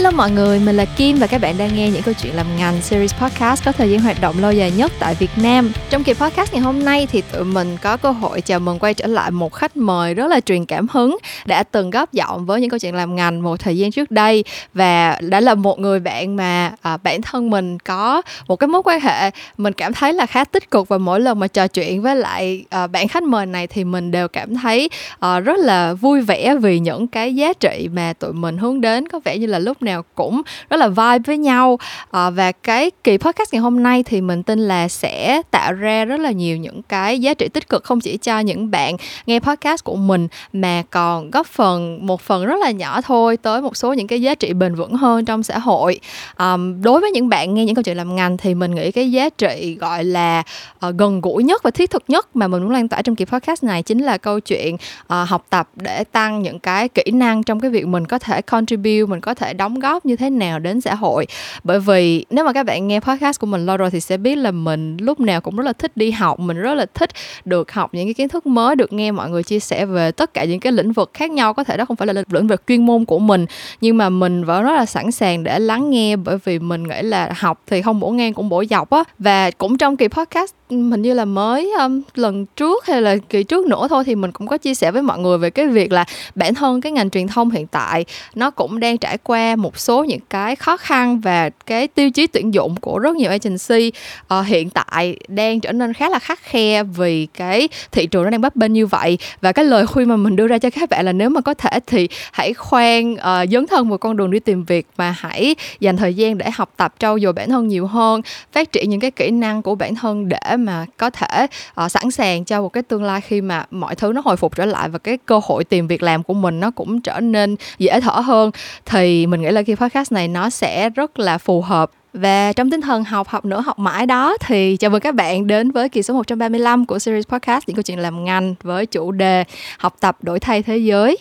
Hello mọi người, mình là Kim và các bạn đang nghe những câu chuyện làm ngành series podcast có thời gian hoạt động lâu dài nhất tại Việt Nam. Trong kỳ podcast ngày hôm nay thì tụi mình có cơ hội chào mừng quay trở lại một khách mời rất là truyền cảm hứng đã từng góp giọng với những câu chuyện làm ngành một thời gian trước đây và đã là một người bạn mà à, bản thân mình có một cái mối quan hệ mình cảm thấy là khá tích cực và mỗi lần mà trò chuyện với lại à, bạn khách mời này thì mình đều cảm thấy à, rất là vui vẻ vì những cái giá trị mà tụi mình hướng đến có vẻ như là lúc nào cũng rất là vibe với nhau. À, và cái kỳ podcast ngày hôm nay thì mình tin là sẽ tạo ra rất là nhiều những cái giá trị tích cực không chỉ cho những bạn nghe podcast của mình mà còn góp phần một phần rất là nhỏ thôi tới một số những cái giá trị bền vững hơn trong xã hội. À, đối với những bạn nghe những câu chuyện làm ngành thì mình nghĩ cái giá trị gọi là uh, gần gũi nhất và thiết thực nhất mà mình muốn lan tỏa trong kỳ podcast này chính là câu chuyện uh, học tập để tăng những cái kỹ năng trong cái việc mình có thể contribute mình có thể đóng góp như thế nào đến xã hội. Bởi vì nếu mà các bạn nghe podcast của mình lâu rồi thì sẽ biết là mình lúc nào cũng rất là thích đi học mình rất là thích được học những cái kiến thức mới được nghe mọi người chia sẻ về tất cả những cái lĩnh vực khác nhau. Có thể đó không phải là lĩnh vực chuyên môn của mình nhưng mà mình vẫn rất là sẵn sàng để lắng nghe bởi vì mình nghĩ là học thì không bổ ngang cũng bổ dọc á. Và cũng trong kỳ podcast mình như là mới um, lần trước hay là kỳ trước nữa thôi thì mình cũng có chia sẻ với mọi người về cái việc là bản thân cái ngành truyền thông hiện tại nó cũng đang trải qua một một số những cái khó khăn và cái tiêu chí tuyển dụng của rất nhiều agency uh, hiện tại đang trở nên khá là khắc khe vì cái thị trường nó đang bấp bênh như vậy. Và cái lời khuyên mà mình đưa ra cho các bạn là nếu mà có thể thì hãy khoan uh, dấn thân vào con đường đi tìm việc mà hãy dành thời gian để học tập trau dồi bản thân nhiều hơn phát triển những cái kỹ năng của bản thân để mà có thể uh, sẵn sàng cho một cái tương lai khi mà mọi thứ nó hồi phục trở lại và cái cơ hội tìm việc làm của mình nó cũng trở nên dễ thở hơn. Thì mình nghĩ là khi podcast này nó sẽ rất là phù hợp và trong tinh thần học học nữa, học mãi đó, thì chào mừng các bạn đến với kỳ số 135 của series podcast những câu chuyện làm ngành với chủ đề học tập đổi thay thế giới.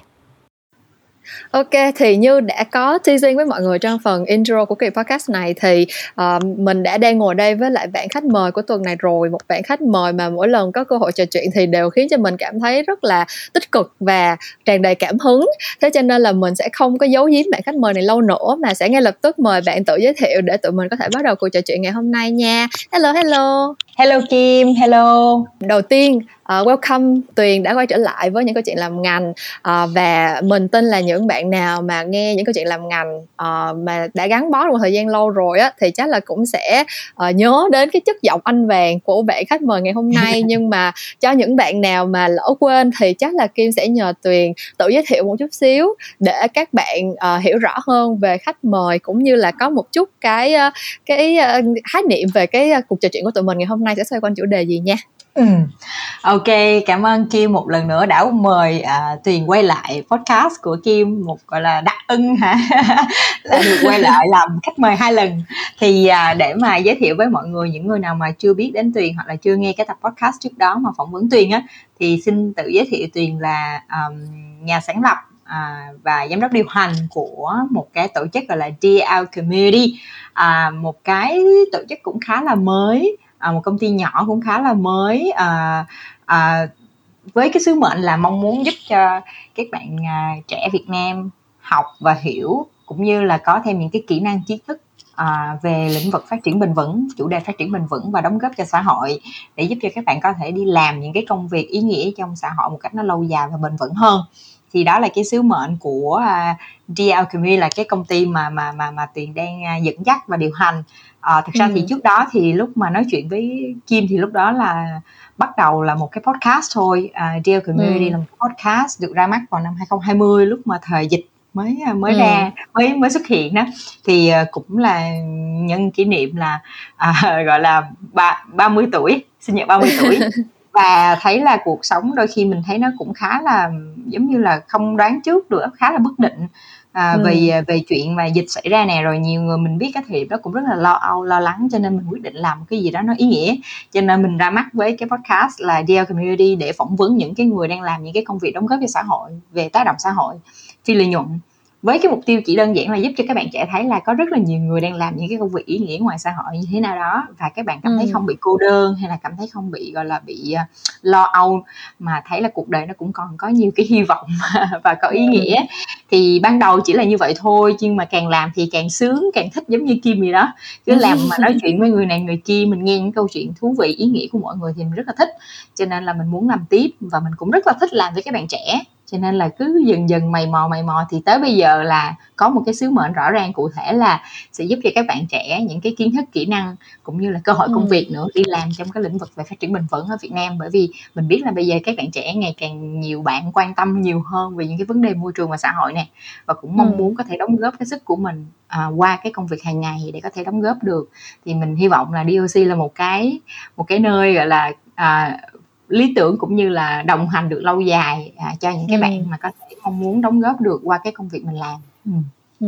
Ok thì như đã có teasing với mọi người trong phần intro của kỳ podcast này thì uh, mình đã đang ngồi đây với lại bạn khách mời của tuần này rồi một bạn khách mời mà mỗi lần có cơ hội trò chuyện thì đều khiến cho mình cảm thấy rất là tích cực và tràn đầy cảm hứng. Thế cho nên là mình sẽ không có giấu giếm bạn khách mời này lâu nữa mà sẽ ngay lập tức mời bạn tự giới thiệu để tụi mình có thể bắt đầu cuộc trò chuyện ngày hôm nay nha. Hello hello. Hello Kim hello. Đầu tiên uh, welcome Tuyền đã quay trở lại với những câu chuyện làm ngành uh, và mình tin là những bạn nào mà nghe những câu chuyện làm ngành uh, mà đã gắn bó một thời gian lâu rồi á thì chắc là cũng sẽ uh, nhớ đến cái chất giọng anh vàng của bạn khách mời ngày hôm nay nhưng mà cho những bạn nào mà lỡ quên thì chắc là Kim sẽ nhờ Tuyền tự giới thiệu một chút xíu để các bạn uh, hiểu rõ hơn về khách mời cũng như là có một chút cái uh, cái uh, khái niệm về cái uh, cuộc trò chuyện của tụi mình ngày hôm nay sẽ xoay quanh chủ đề gì nha. Ừ. Ok, cảm ơn Kim một lần nữa đã mời à, Tuyền quay lại podcast của Kim một gọi là đặc ân hả? Là được quay lại làm khách mời hai lần. Thì à, để mà giới thiệu với mọi người những người nào mà chưa biết đến Tuyền hoặc là chưa nghe cái tập podcast trước đó mà phỏng vấn Tuyền á thì xin tự giới thiệu Tuyền là um, nhà sáng lập à, và giám đốc điều hành của một cái tổ chức gọi là DL Community. À, một cái tổ chức cũng khá là mới à, một công ty nhỏ cũng khá là mới à, à, với cái sứ mệnh là mong muốn giúp cho các bạn à, trẻ Việt Nam học và hiểu cũng như là có thêm những cái kỹ năng kiến thức à, về lĩnh vực phát triển bền vững chủ đề phát triển bền vững và đóng góp cho xã hội để giúp cho các bạn có thể đi làm những cái công việc ý nghĩa trong xã hội một cách nó lâu dài và bền vững hơn thì đó là cái sứ mệnh của à, uh, DL Community là cái công ty mà mà mà mà Tuyền đang uh, dẫn dắt và điều hành. Uh, thực ra ừ. thì trước đó thì lúc mà nói chuyện với Kim thì lúc đó là bắt đầu là một cái podcast thôi. Uh, DL Community ừ. là một podcast được ra mắt vào năm 2020 lúc mà thời dịch mới mới ừ. ra mới mới xuất hiện đó thì uh, cũng là nhân kỷ niệm là uh, gọi là ba 30 tuổi sinh nhật 30 tuổi và thấy là cuộc sống đôi khi mình thấy nó cũng khá là giống như là không đoán trước được khá là bất định à, ừ. vì à, về chuyện mà dịch xảy ra nè rồi nhiều người mình biết cái thời điểm đó cũng rất là lo âu lo lắng cho nên mình quyết định làm cái gì đó nó ý nghĩa. Cho nên mình ra mắt với cái podcast là DL Community để phỏng vấn những cái người đang làm những cái công việc đóng góp cho xã hội về tác động xã hội. Phi lợi nhuận với cái mục tiêu chỉ đơn giản là giúp cho các bạn trẻ thấy là có rất là nhiều người đang làm những cái công việc ý nghĩa ngoài xã hội như thế nào đó và các bạn cảm thấy ừ. không bị cô đơn hay là cảm thấy không bị gọi là bị uh, lo âu mà thấy là cuộc đời nó cũng còn có nhiều cái hy vọng và có ý nghĩa. Thì ban đầu chỉ là như vậy thôi nhưng mà càng làm thì càng sướng càng thích giống như kim gì đó. Cứ làm mà nói chuyện với người này người kia mình nghe những câu chuyện thú vị ý nghĩa của mọi người thì mình rất là thích. Cho nên là mình muốn làm tiếp và mình cũng rất là thích làm với các bạn trẻ cho nên là cứ dần dần mày mò mày mò thì tới bây giờ là có một cái sứ mệnh rõ ràng cụ thể là sẽ giúp cho các bạn trẻ những cái kiến thức kỹ năng cũng như là cơ hội công ừ. việc nữa đi làm trong cái lĩnh vực về phát triển bền vững ở Việt Nam bởi vì mình biết là bây giờ các bạn trẻ ngày càng nhiều bạn quan tâm nhiều hơn về những cái vấn đề môi trường và xã hội này và cũng mong ừ. muốn có thể đóng góp cái sức của mình à, qua cái công việc hàng ngày để có thể đóng góp được thì mình hy vọng là DOC là một cái một cái nơi gọi là à, lý tưởng cũng như là đồng hành được lâu dài à, cho những cái ừ. bạn mà có thể mong muốn đóng góp được qua cái công việc mình làm ừ. Ừ.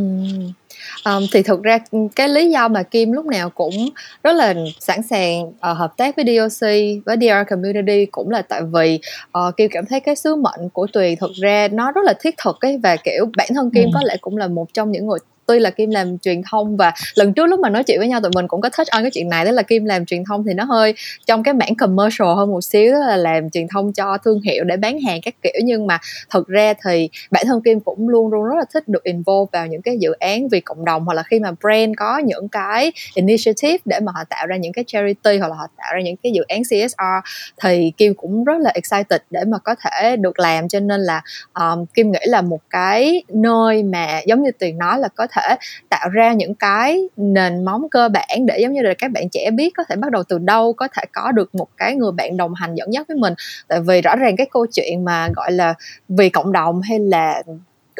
Um, thì thực ra cái lý do mà Kim lúc nào cũng rất là sẵn sàng uh, hợp tác với DOC với DR Community cũng là tại vì uh, Kim cảm thấy cái sứ mệnh của Tuyền thực ra nó rất là thiết thực ấy và kiểu bản thân Kim ừ. có lẽ cũng là một trong những người tuy là kim làm truyền thông và lần trước lúc mà nói chuyện với nhau tụi mình cũng có touch on cái chuyện này đó là kim làm truyền thông thì nó hơi trong cái mảng commercial hơn một xíu đó là làm truyền thông cho thương hiệu để bán hàng các kiểu. Nhưng mà thật ra thì bản thân kim cũng luôn luôn rất là thích được involve vào những cái dự án vì cộng đồng hoặc là khi mà brand có những cái initiative để mà họ tạo ra những cái charity hoặc là họ tạo ra những cái dự án CSR thì kim cũng rất là excited để mà có thể được làm. Cho nên là um, kim nghĩ là một cái nơi mà giống như tiền nói là có thể tạo ra những cái nền móng cơ bản để giống như là các bạn trẻ biết có thể bắt đầu từ đâu, có thể có được một cái người bạn đồng hành dẫn dắt với mình. Tại vì rõ ràng cái câu chuyện mà gọi là vì cộng đồng hay là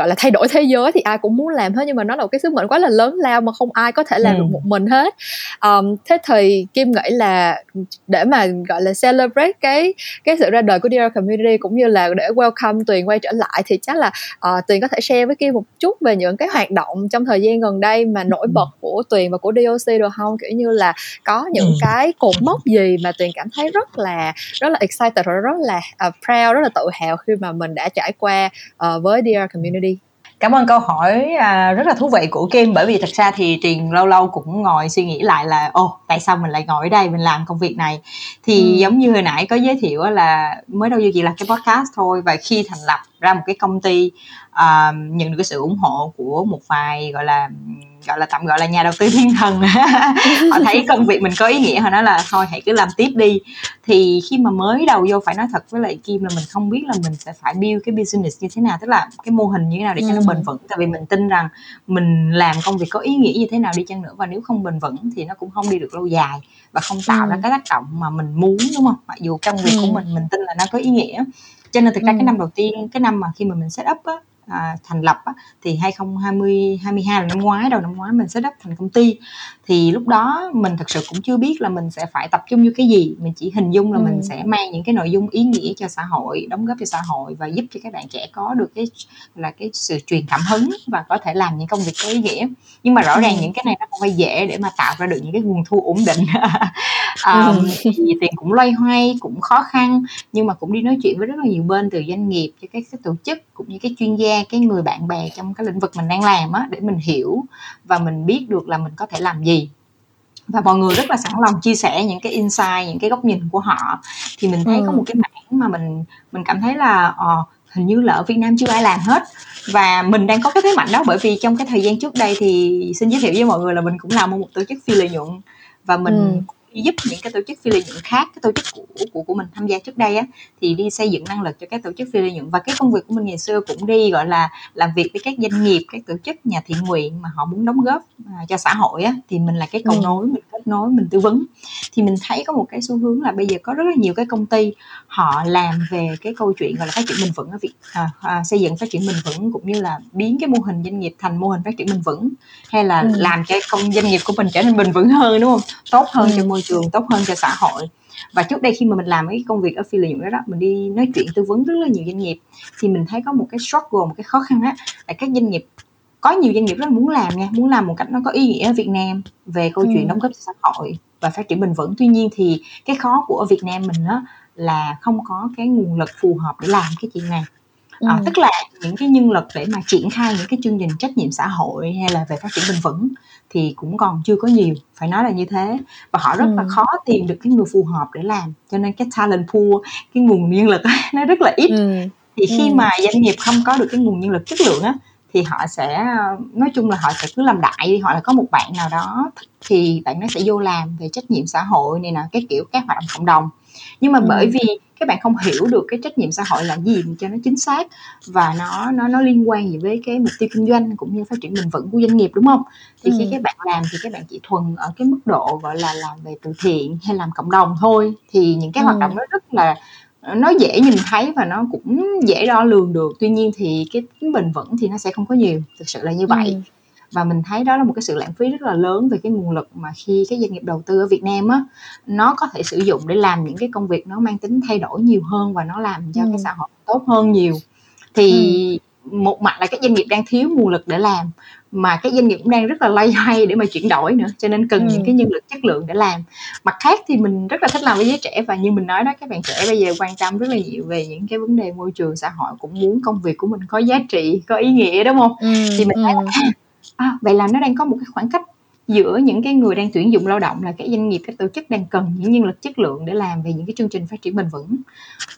gọi là thay đổi thế giới thì ai cũng muốn làm hết nhưng mà nó là một cái sứ mệnh quá là lớn lao mà không ai có thể làm ừ. được một mình hết um, thế thì kim nghĩ là để mà gọi là celebrate cái cái sự ra đời của DR community cũng như là để welcome tuyền quay trở lại thì chắc là uh, tuyền có thể share với kim một chút về những cái hoạt động trong thời gian gần đây mà nổi bật của tuyền và của DOC được không kiểu như là có những ừ. cái cột mốc gì mà tuyền cảm thấy rất là rất là excited rất là uh, proud rất là tự hào khi mà mình đã trải qua uh, với DR community cảm ơn câu hỏi à, rất là thú vị của Kim bởi vì thật ra thì Truyền lâu lâu cũng ngồi suy nghĩ lại là ồ tại sao mình lại ngồi ở đây mình làm công việc này thì ừ. giống như hồi nãy có giới thiệu là mới đâu chỉ là cái podcast thôi và khi thành lập ra một cái công ty uh, nhận được cái sự ủng hộ của một vài gọi là gọi là tạm gọi là nhà đầu tư thiên thần. Họ thấy công việc mình có ý nghĩa họ nói là thôi hãy cứ làm tiếp đi. Thì khi mà mới đầu vô phải nói thật với lại kim là mình không biết là mình sẽ phải build cái business như thế nào tức là cái mô hình như thế nào để cho nó bền vững. Tại vì mình tin rằng mình làm công việc có ý nghĩa như thế nào đi chăng nữa và nếu không bền vững thì nó cũng không đi được lâu dài và không tạo ra cái tác động mà mình muốn đúng không? Mặc dù công việc của mình mình tin là nó có ý nghĩa cho nên thực ra cái năm đầu tiên cái năm mà khi mà mình set up á à, thành lập á, thì 2020 22 là năm ngoái đầu năm ngoái mình set up thành công ty thì lúc đó mình thật sự cũng chưa biết là mình sẽ phải tập trung vô cái gì mình chỉ hình dung là ừ. mình sẽ mang những cái nội dung ý nghĩa cho xã hội đóng góp cho xã hội và giúp cho các bạn trẻ có được cái là cái sự truyền cảm hứng và có thể làm những công việc có ý nghĩa nhưng mà rõ ràng ừ. những cái này nó không phải dễ để mà tạo ra được những cái nguồn thu ổn định um, thì tiền cũng loay hoay cũng khó khăn nhưng mà cũng đi nói chuyện với rất là nhiều bên từ doanh nghiệp cho các cái tổ chức cũng như cái chuyên gia cái người bạn bè trong cái lĩnh vực mình đang làm á để mình hiểu và mình biết được là mình có thể làm gì. Và mọi người rất là sẵn lòng chia sẻ những cái insight những cái góc nhìn của họ. Thì mình thấy ừ. có một cái mảng mà mình mình cảm thấy là uh, hình như là ở Việt Nam chưa ai làm hết. Và mình đang có cái thế mạnh đó bởi vì trong cái thời gian trước đây thì xin giới thiệu với mọi người là mình cũng làm một tổ chức phi lợi nhuận. Và mình ừ giúp những cái tổ chức phi lợi nhuận khác cái tổ chức của của của mình tham gia trước đây á thì đi xây dựng năng lực cho các tổ chức phi lợi nhuận và cái công việc của mình ngày xưa cũng đi gọi là làm việc với các doanh nghiệp các tổ chức nhà thiện nguyện mà họ muốn đóng góp à, cho xã hội á thì mình là cái cầu ừ. nối mình kết nối mình tư vấn thì mình thấy có một cái xu hướng là bây giờ có rất là nhiều cái công ty họ làm về cái câu chuyện gọi là phát triển bền vững ở việc à, à, xây dựng phát triển bền vững cũng như là biến cái mô hình doanh nghiệp thành mô hình phát triển bền vững hay là ừ. làm cho công doanh nghiệp của mình trở nên bền vững hơn đúng không tốt hơn ừ. cho môi trường tốt hơn cho xã hội. Và trước đây khi mà mình làm cái công việc ở phi lợi nhuận đó, đó mình đi nói chuyện tư vấn rất là nhiều doanh nghiệp thì mình thấy có một cái struggle một cái khó khăn á là các doanh nghiệp có nhiều doanh nghiệp rất là muốn làm nha muốn làm một cách nó có ý nghĩa ở Việt Nam về câu ừ. chuyện đóng góp xã hội và phát triển bền vững. Tuy nhiên thì cái khó của ở Việt Nam mình đó là không có cái nguồn lực phù hợp để làm cái chuyện này. À, tức là những cái nhân lực để mà triển khai những cái chương trình trách nhiệm xã hội hay là về phát triển bền vững thì cũng còn chưa có nhiều phải nói là như thế và họ rất ừ. là khó tìm được cái người phù hợp để làm cho nên cái talent pool cái nguồn nhân lực nó rất là ít ừ. thì khi ừ. mà doanh nghiệp không có được cái nguồn nhân lực chất lượng á thì họ sẽ nói chung là họ sẽ cứ làm đại đi họ là có một bạn nào đó thì bạn nó sẽ vô làm về trách nhiệm xã hội này nè cái kiểu các hoạt động cộng đồng nhưng mà ừ. bởi vì các bạn không hiểu được cái trách nhiệm xã hội là gì cho nó chính xác và nó nó nó liên quan gì với cái mục tiêu kinh doanh cũng như phát triển bền vững của doanh nghiệp đúng không thì ừ. khi các bạn làm thì các bạn chỉ thuần ở cái mức độ gọi là làm về từ thiện hay làm cộng đồng thôi thì những cái ừ. hoạt động nó rất là nó dễ nhìn thấy và nó cũng dễ đo lường được tuy nhiên thì cái tính bền vững thì nó sẽ không có nhiều thực sự là như vậy ừ. Và mình thấy đó là một cái sự lãng phí rất là lớn về cái nguồn lực mà khi cái doanh nghiệp đầu tư ở Việt Nam á nó có thể sử dụng để làm những cái công việc nó mang tính thay đổi nhiều hơn và nó làm cho ừ. cái xã hội tốt hơn nhiều thì ừ. một mặt là các doanh nghiệp đang thiếu nguồn lực để làm mà cái doanh nghiệp cũng đang rất là lay hoay để mà chuyển đổi nữa cho nên cần ừ. những cái nhân lực chất lượng để làm mặt khác thì mình rất là thích làm với giới trẻ và như mình nói đó các bạn trẻ bây giờ quan tâm rất là nhiều về những cái vấn đề môi trường xã hội cũng muốn công việc của mình có giá trị có ý nghĩa đúng không ừ. thì mình thấy là à, vậy là nó đang có một cái khoảng cách giữa những cái người đang tuyển dụng lao động là các doanh nghiệp các tổ chức đang cần những nhân lực chất lượng để làm về những cái chương trình phát triển bền vững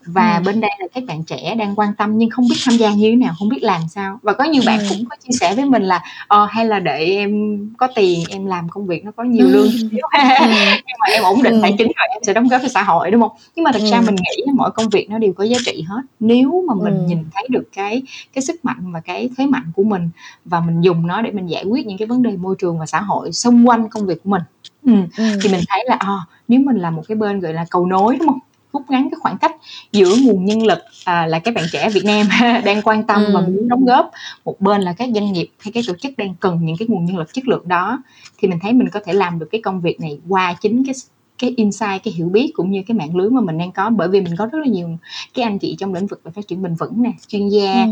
và ừ. bên đây là các bạn trẻ đang quan tâm nhưng không biết tham gia như thế nào không biết làm sao và có nhiều bạn ừ. cũng có chia sẻ với mình là ờ, hay là để em có tiền em làm công việc nó có nhiều lương ừ. nhưng mà em ổn định ừ. tài chính rồi em sẽ đóng góp cho xã hội đúng không nhưng mà thật ừ. ra mình nghĩ mỗi công việc nó đều có giá trị hết nếu mà mình ừ. nhìn thấy được cái cái sức mạnh và cái thế mạnh của mình và mình dùng nó để mình giải quyết những cái vấn đề môi trường và xã hội xung quanh công việc của mình ừ. Ừ. thì mình thấy là à, nếu mình là một cái bên gọi là cầu nối đúng không rút ngắn cái khoảng cách giữa nguồn nhân lực à, là các bạn trẻ Việt Nam đang quan tâm ừ. và muốn đóng góp một bên là các doanh nghiệp hay cái tổ chức đang cần những cái nguồn nhân lực chất lượng đó thì mình thấy mình có thể làm được cái công việc này qua chính cái cái insight cái hiểu biết cũng như cái mạng lưới mà mình đang có bởi vì mình có rất là nhiều cái anh chị trong lĩnh vực về phát triển bền vững nè chuyên gia ừ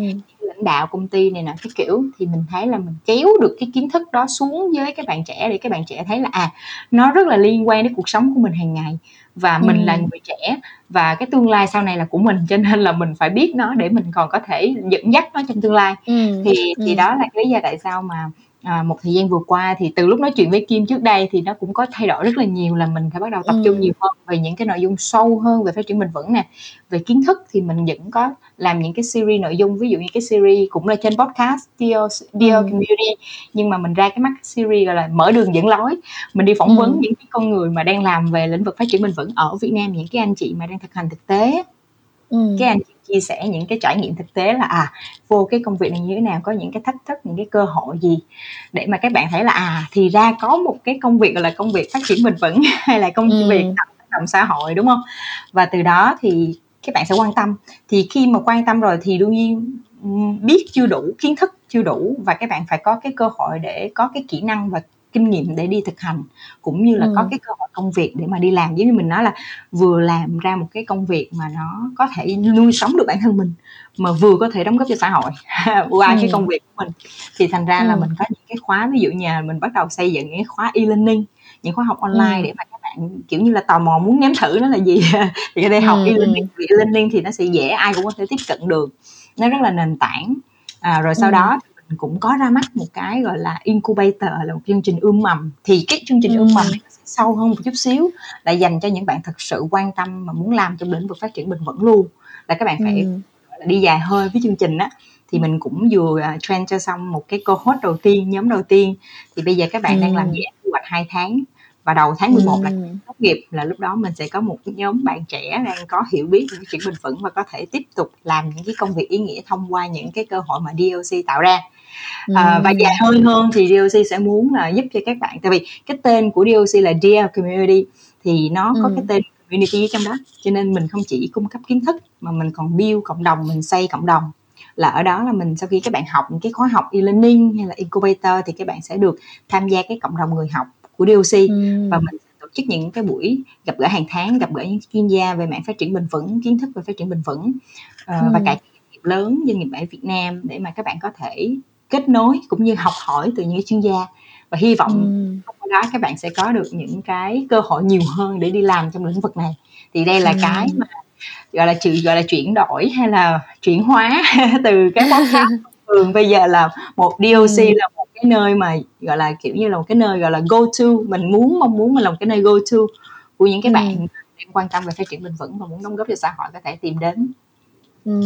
lãnh đạo công ty này nè cái kiểu thì mình thấy là mình kéo được cái kiến thức đó xuống với các bạn trẻ để các bạn trẻ thấy là à nó rất là liên quan đến cuộc sống của mình hàng ngày và mình ừ. là người trẻ và cái tương lai sau này là của mình cho nên là mình phải biết nó để mình còn có thể dẫn dắt nó trong tương lai ừ. thì thì ừ. đó là cái lý do tại sao mà à, một thời gian vừa qua thì từ lúc nói chuyện với Kim trước đây thì nó cũng có thay đổi rất là nhiều là mình phải bắt đầu tập trung nhiều hơn về những cái nội dung sâu hơn về phát triển bền vững nè. Về kiến thức thì mình vẫn có làm những cái series nội dung ví dụ như cái series cũng là trên podcast Dear, Dear ừ. Community nhưng mà mình ra cái mắt series gọi là mở đường dẫn lối. Mình đi phỏng vấn những cái con người mà đang làm về lĩnh vực phát triển bền vững ở Việt Nam những cái anh chị mà đang thực hành thực tế. Ừ. cái anh chị chia sẻ những cái trải nghiệm thực tế là à vô cái công việc này như thế nào có những cái thách thức những cái cơ hội gì? Để mà các bạn thấy là à thì ra có một cái công việc gọi là công việc phát triển bền vững hay là công ừ. việc hoạt động xã hội đúng không? Và từ đó thì các bạn sẽ quan tâm. Thì khi mà quan tâm rồi thì đương nhiên biết chưa đủ kiến thức chưa đủ và các bạn phải có cái cơ hội để có cái kỹ năng và kinh nghiệm để đi thực hành cũng như là ừ. có cái cơ hội công việc để mà đi làm giống như mình nói là vừa làm ra một cái công việc mà nó có thể nuôi sống được bản thân mình mà vừa có thể đóng góp cho xã hội qua ừ. cái công việc của mình thì thành ra ừ. là mình có những cái khóa ví dụ như là mình bắt đầu xây dựng những cái khóa e-learning những khóa học online ừ. để mà các bạn kiểu như là tò mò muốn nếm thử nó là gì thì ở đây học ừ. e-learning e-learning thì nó sẽ dễ ai cũng có thể tiếp cận được nó rất là nền tảng à, rồi sau ừ. đó cũng có ra mắt một cái gọi là incubator là một chương trình ươm mầm. Thì cái chương trình ươm mầm này sẽ sâu hơn một chút xíu là dành cho những bạn thật sự quan tâm mà muốn làm trong lĩnh vực phát triển bền vững luôn. Là các bạn phải ừ. đi dài hơi với chương trình á. Thì mình cũng vừa à, train cho xong một cái cohort đầu tiên nhóm đầu tiên. Thì bây giờ các bạn ừ. đang làm dự án hoạch hai tháng. Và đầu tháng 11 ừ. là tốt nghiệp là lúc đó mình sẽ có một nhóm bạn trẻ đang có hiểu biết về chuyện bền vững và có thể tiếp tục làm những cái công việc ý nghĩa thông qua những cái cơ hội mà DLC tạo ra à, và dài hơi hơn thì DLC sẽ muốn là giúp cho các bạn tại vì cái tên của DLC là Dear Community thì nó có ừ. cái tên community trong đó cho nên mình không chỉ cung cấp kiến thức mà mình còn build cộng đồng mình xây cộng đồng là ở đó là mình sau khi các bạn học những cái khóa học e-learning hay là incubator thì các bạn sẽ được tham gia cái cộng đồng người học của DLC ừ. và mình tổ chức những cái buổi gặp gỡ hàng tháng gặp gỡ những chuyên gia về mạng phát triển bền vững kiến thức về phát triển bền vững uh, ừ. và cả nghiệp lớn doanh nghiệp ở Việt Nam để mà các bạn có thể kết nối cũng như học hỏi từ những chuyên gia và hy vọng ừ. thông đó các bạn sẽ có được những cái cơ hội nhiều hơn để đi làm trong lĩnh vực này thì đây là ừ. cái mà gọi là chữ gọi là chuyển đổi hay là chuyển hóa từ cái podcast thường bây giờ là một DOC ừ. là một cái nơi mà gọi là kiểu như là một cái nơi gọi là go to mình muốn mong muốn mình là một cái nơi go to của những cái ừ. bạn quan tâm về phát triển bền vững và muốn đóng góp cho xã hội có thể tìm đến. Ừ.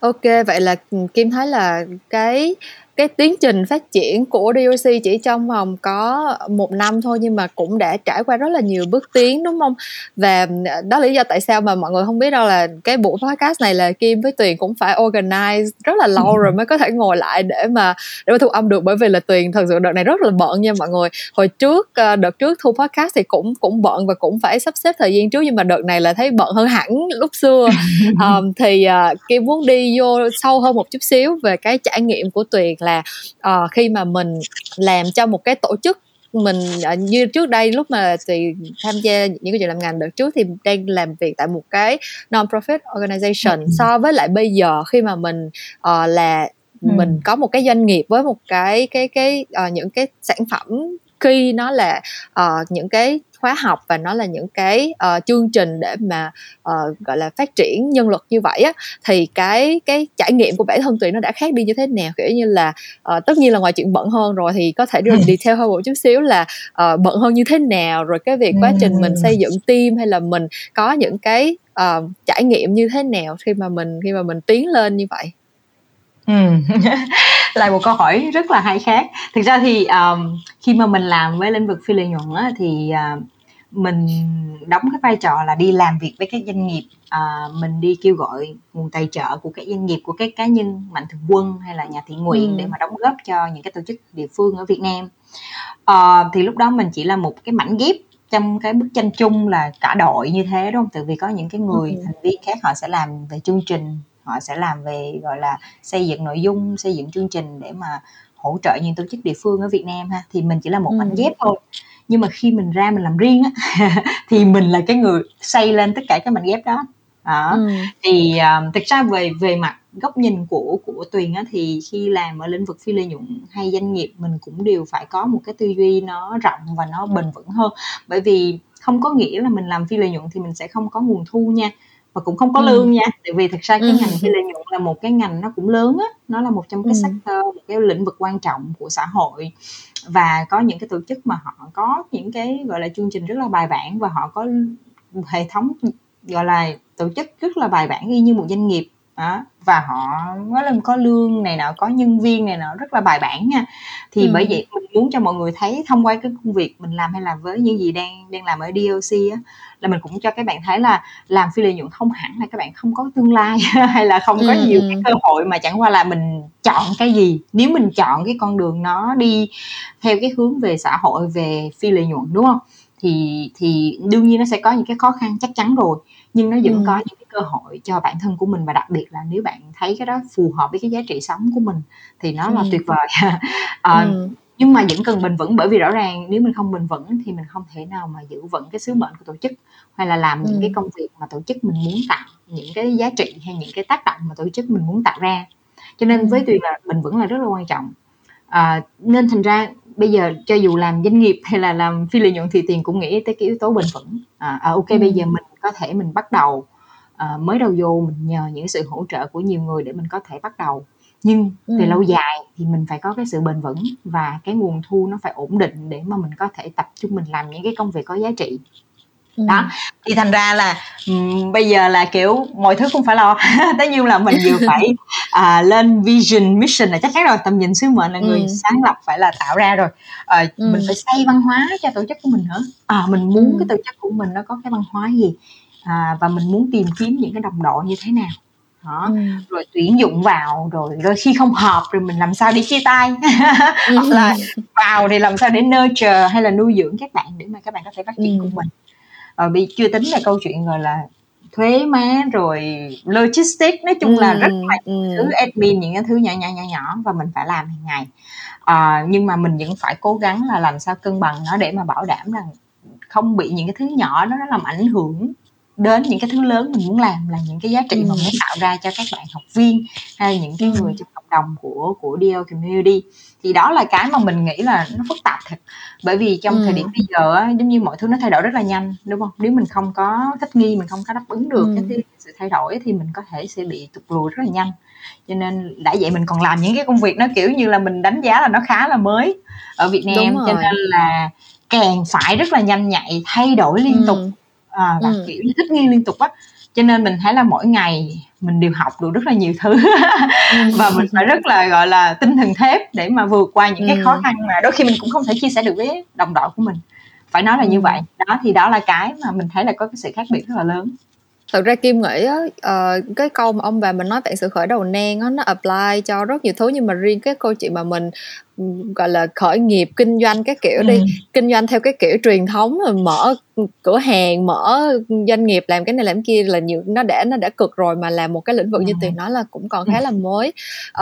Ok, vậy là Kim thấy là cái cái tiến trình phát triển của DOC chỉ trong vòng có một năm thôi nhưng mà cũng đã trải qua rất là nhiều bước tiến đúng không? Và đó là lý do tại sao mà mọi người không biết đâu là cái buổi podcast này là Kim với Tuyền cũng phải organize rất là lâu rồi mới có thể ngồi lại để mà để mà thu âm được bởi vì là Tuyền thật sự đợt này rất là bận nha mọi người. Hồi trước ờ, đợt trước thu podcast thì cũng cũng bận và cũng phải sắp xếp thời gian trước nhưng mà đợt này là thấy bận hơn hẳn lúc xưa. Um, thì uh, Kim muốn đi vô sâu hơn một chút xíu về cái trải nghiệm của Tuyền là là uh, khi mà mình làm cho một cái tổ chức mình uh, như trước đây lúc mà thì tham gia những cái chuyện làm ngành đợt trước thì đang làm việc tại một cái non-profit organization ừ. so với lại bây giờ khi mà mình uh, là ừ. mình có một cái doanh nghiệp với một cái cái cái uh, những cái sản phẩm khi nó là uh, những cái khóa học và nó là những cái uh, chương trình để mà uh, gọi là phát triển nhân lực như vậy á thì cái cái trải nghiệm của bản thân tụi nó đã khác đi như thế nào? Kiểu như là uh, tất nhiên là ngoài chuyện bận hơn rồi thì có thể đi detail hơn một chút xíu là uh, bận hơn như thế nào? Rồi cái việc quá trình mình xây dựng team hay là mình có những cái uh, trải nghiệm như thế nào khi mà mình khi mà mình tiến lên như vậy? Ừ. lại một câu hỏi rất là hay khác thực ra thì um, khi mà mình làm với lĩnh vực phi lợi nhuận á, thì uh, mình đóng cái vai trò là đi làm việc với các doanh nghiệp à, mình đi kêu gọi nguồn tài trợ của các doanh nghiệp của các cá nhân mạnh thường quân hay là nhà thiện nguyện ừ. để mà đóng góp cho những cái tổ chức địa phương ở Việt Nam à, thì lúc đó mình chỉ là một cái mảnh ghép trong cái bức tranh chung là cả đội như thế đúng không? Tại vì có những cái người ừ. thành viên khác họ sẽ làm về chương trình họ sẽ làm về gọi là xây dựng nội dung xây dựng chương trình để mà hỗ trợ những tổ chức địa phương ở Việt Nam ha. Thì mình chỉ là một ừ. mảnh ghép thôi. Nhưng mà khi mình ra mình làm riêng á thì mình là cái người xây lên tất cả cái mảnh ghép đó. Đó. Ừ. thì um, thực ra về về mặt góc nhìn của của tuyền á thì khi làm ở lĩnh vực phi lợi nhuận hay doanh nghiệp mình cũng đều phải có một cái tư duy nó rộng và nó bền vững hơn. Bởi vì không có nghĩa là mình làm phi lợi nhuận thì mình sẽ không có nguồn thu nha và cũng không có lương nha tại vì thực ra cái ngành phi lợi nhuận là một cái ngành nó cũng lớn á nó là một trong cái sector một cái lĩnh vực quan trọng của xã hội. Và có những cái tổ chức mà họ có những cái gọi là chương trình rất là bài bản và họ có hệ thống gọi là tổ chức rất là bài bản y như một doanh nghiệp đó. Và họ nói là có lương này nọ có nhân viên này nọ rất là bài bản nha. Thì ừ. bởi vậy mình muốn cho mọi người thấy thông qua cái công việc mình làm hay là với những gì đang đang làm ở DOC á là mình cũng cho các bạn thấy là làm phi lợi nhuận không hẳn là các bạn không có tương lai hay là không có ừ. nhiều cái cơ hội mà chẳng qua là mình chọn cái gì. Nếu mình chọn cái con đường nó đi theo cái hướng về xã hội về phi lợi nhuận đúng không? Thì thì đương nhiên nó sẽ có những cái khó khăn chắc chắn rồi nhưng nó vẫn ừ. có những cái cơ hội cho bản thân của mình và đặc biệt là nếu bạn thấy cái đó phù hợp với cái giá trị sống của mình thì nó ừ. là tuyệt vời à, ừ. nhưng mà vẫn cần bền vững bởi vì rõ ràng nếu mình không bền vững thì mình không thể nào mà giữ vững cái sứ mệnh của tổ chức hay là làm ừ. những cái công việc mà tổ chức mình muốn tạo những cái giá trị hay những cái tác động mà tổ chức mình muốn tạo ra cho nên ừ. với tuyền là bền vững là rất là quan trọng à, nên thành ra bây giờ cho dù làm doanh nghiệp hay là làm phi lợi nhuận thì tiền cũng nghĩ tới cái yếu tố bền vững à, à ok ừ. bây giờ mình có thể mình bắt đầu à, mới đầu vô mình nhờ những sự hỗ trợ của nhiều người để mình có thể bắt đầu nhưng ừ. về lâu dài thì mình phải có cái sự bền vững và cái nguồn thu nó phải ổn định để mà mình có thể tập trung mình làm những cái công việc có giá trị ừ. đó thì thành ra là um, bây giờ là kiểu mọi thứ không phải lo tất nhiên là mình vừa phải à, lên vision mission là chắc chắn rồi tầm nhìn sứ mệnh là người ừ. sáng lập phải là tạo ra rồi à, ừ. mình phải xây văn hóa cho tổ chức của mình nữa à, mình muốn ừ. cái tổ chức của mình nó có cái văn hóa gì à, và mình muốn tìm kiếm những cái đồng đội như thế nào đó ừ. rồi tuyển dụng vào rồi đôi khi không hợp rồi mình làm sao để chia tay hoặc là vào thì làm sao để nurture hay là nuôi dưỡng các bạn để mà các bạn có thể phát triển ừ. của mình rồi bị chưa tính là câu chuyện gọi là thuế má rồi logistics nói chung ừ, là rất là ừ. thứ admin những cái thứ nhỏ nhỏ nhỏ nhỏ và mình phải làm hàng ngày. À, nhưng mà mình vẫn phải cố gắng là làm sao cân bằng nó để mà bảo đảm rằng không bị những cái thứ nhỏ đó nó làm ảnh hưởng đến những cái thứ lớn mình muốn làm là những cái giá trị mà muốn tạo ra cho các bạn học viên hay những cái người trong cộng đồng của của DL community thì đó là cái mà mình nghĩ là nó phức tạp thật bởi vì trong ừ. thời điểm bây giờ á, giống như mọi thứ nó thay đổi rất là nhanh đúng không nếu mình không có thích nghi mình không có đáp ứng được ừ. cái sự thay đổi thì mình có thể sẽ bị tụt lùi rất là nhanh cho nên đã vậy mình còn làm những cái công việc nó kiểu như là mình đánh giá là nó khá là mới ở Việt Nam cho nên là càng phải rất là nhanh nhạy thay đổi liên ừ. tục à, và ừ. kiểu như thích nghi liên tục á cho nên mình thấy là mỗi ngày mình đều học được rất là nhiều thứ. Ừ. và mình phải rất là gọi là tinh thần thép để mà vượt qua những cái ừ. khó khăn mà đôi khi mình cũng không thể chia sẻ được với đồng đội của mình. Phải nói là như vậy. Đó thì đó là cái mà mình thấy là có cái sự khác biệt rất là lớn thật ra kim nghĩ á uh, cái câu mà ông bà mình nói tại sự khởi đầu nan á nó apply cho rất nhiều thứ nhưng mà riêng cái câu chuyện mà mình gọi là khởi nghiệp kinh doanh cái kiểu ừ. đi kinh doanh theo cái kiểu truyền thống rồi mở cửa hàng mở doanh nghiệp làm cái này làm cái kia là nhiều nó đã nó đã cực rồi mà làm một cái lĩnh vực ừ. như tiền nói là cũng còn khá là mới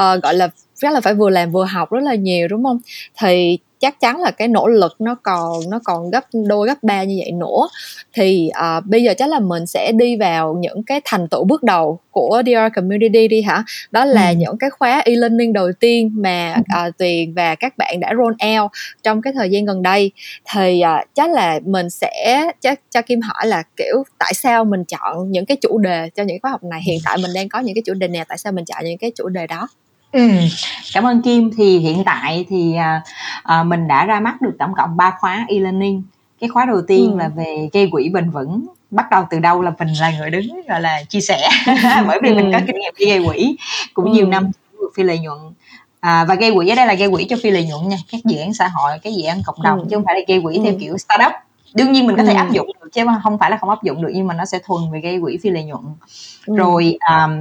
uh, gọi là rất là phải vừa làm vừa học rất là nhiều đúng không thì chắc chắn là cái nỗ lực nó còn nó còn gấp đôi gấp ba như vậy nữa. Thì uh, bây giờ chắc là mình sẽ đi vào những cái thành tựu bước đầu của DR Community đi hả? Đó là ừ. những cái khóa e-learning đầu tiên mà uh, Tuyền và các bạn đã roll out trong cái thời gian gần đây. Thì uh, chắc là mình sẽ chắc cho Kim hỏi là kiểu tại sao mình chọn những cái chủ đề cho những khóa học này? Hiện tại mình đang có những cái chủ đề nào tại sao mình chọn những cái chủ đề đó Ừ, cảm ơn Kim. Thì hiện tại thì à, à, mình đã ra mắt được tổng cộng 3 khóa e-learning. Cái khóa đầu tiên ừ. là về gây quỹ bền vững. Bắt đầu từ đâu là mình là người đứng gọi là chia sẻ bởi vì ừ. mình có kinh nghiệm đi gây quỹ cũng ừ. nhiều năm phi lợi nhuận à, và gây quỹ ở đây là gây quỹ cho phi lợi nhuận nha các dự án xã hội cái dự án cộng đồng ừ. chứ không phải là gây quỹ ừ. theo kiểu startup đương nhiên mình có thể ừ. áp dụng được chứ không phải là không áp dụng được nhưng mà nó sẽ thuần về gây quỹ phi lợi nhuận. Ừ. rồi um,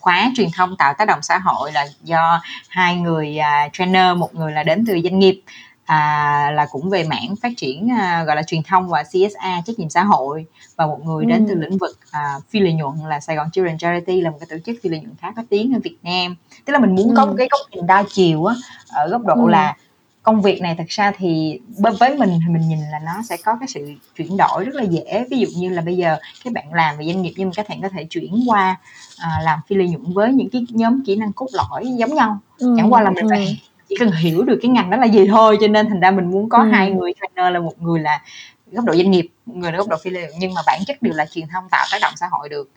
khóa truyền thông tạo tác động xã hội là do hai người uh, trainer một người là đến từ doanh nghiệp à, là cũng về mảng phát triển à, gọi là truyền thông và CSA trách nhiệm xã hội và một người đến từ lĩnh vực à, phi lợi nhuận là Sài Gòn Children Charity là một cái tổ chức phi lợi nhuận khá có tiếng ở Việt Nam. Tức là mình muốn có một cái góc nhìn đa chiều á ở góc độ là công việc này thật ra thì với mình thì mình nhìn là nó sẽ có cái sự chuyển đổi rất là dễ ví dụ như là bây giờ các bạn làm về doanh nghiệp nhưng mà các bạn có thể chuyển qua à, làm phi lợi nhuận với những cái nhóm kỹ năng cốt lõi giống nhau ừ, chẳng qua là mình ừ. phải chỉ cần hiểu được cái ngành đó là gì thôi cho nên thành ra mình muốn có ừ. hai người trainer là một người là góc độ doanh nghiệp người là góc độ phi lợi nhuận nhưng mà bản chất đều là truyền thông tạo tác động xã hội được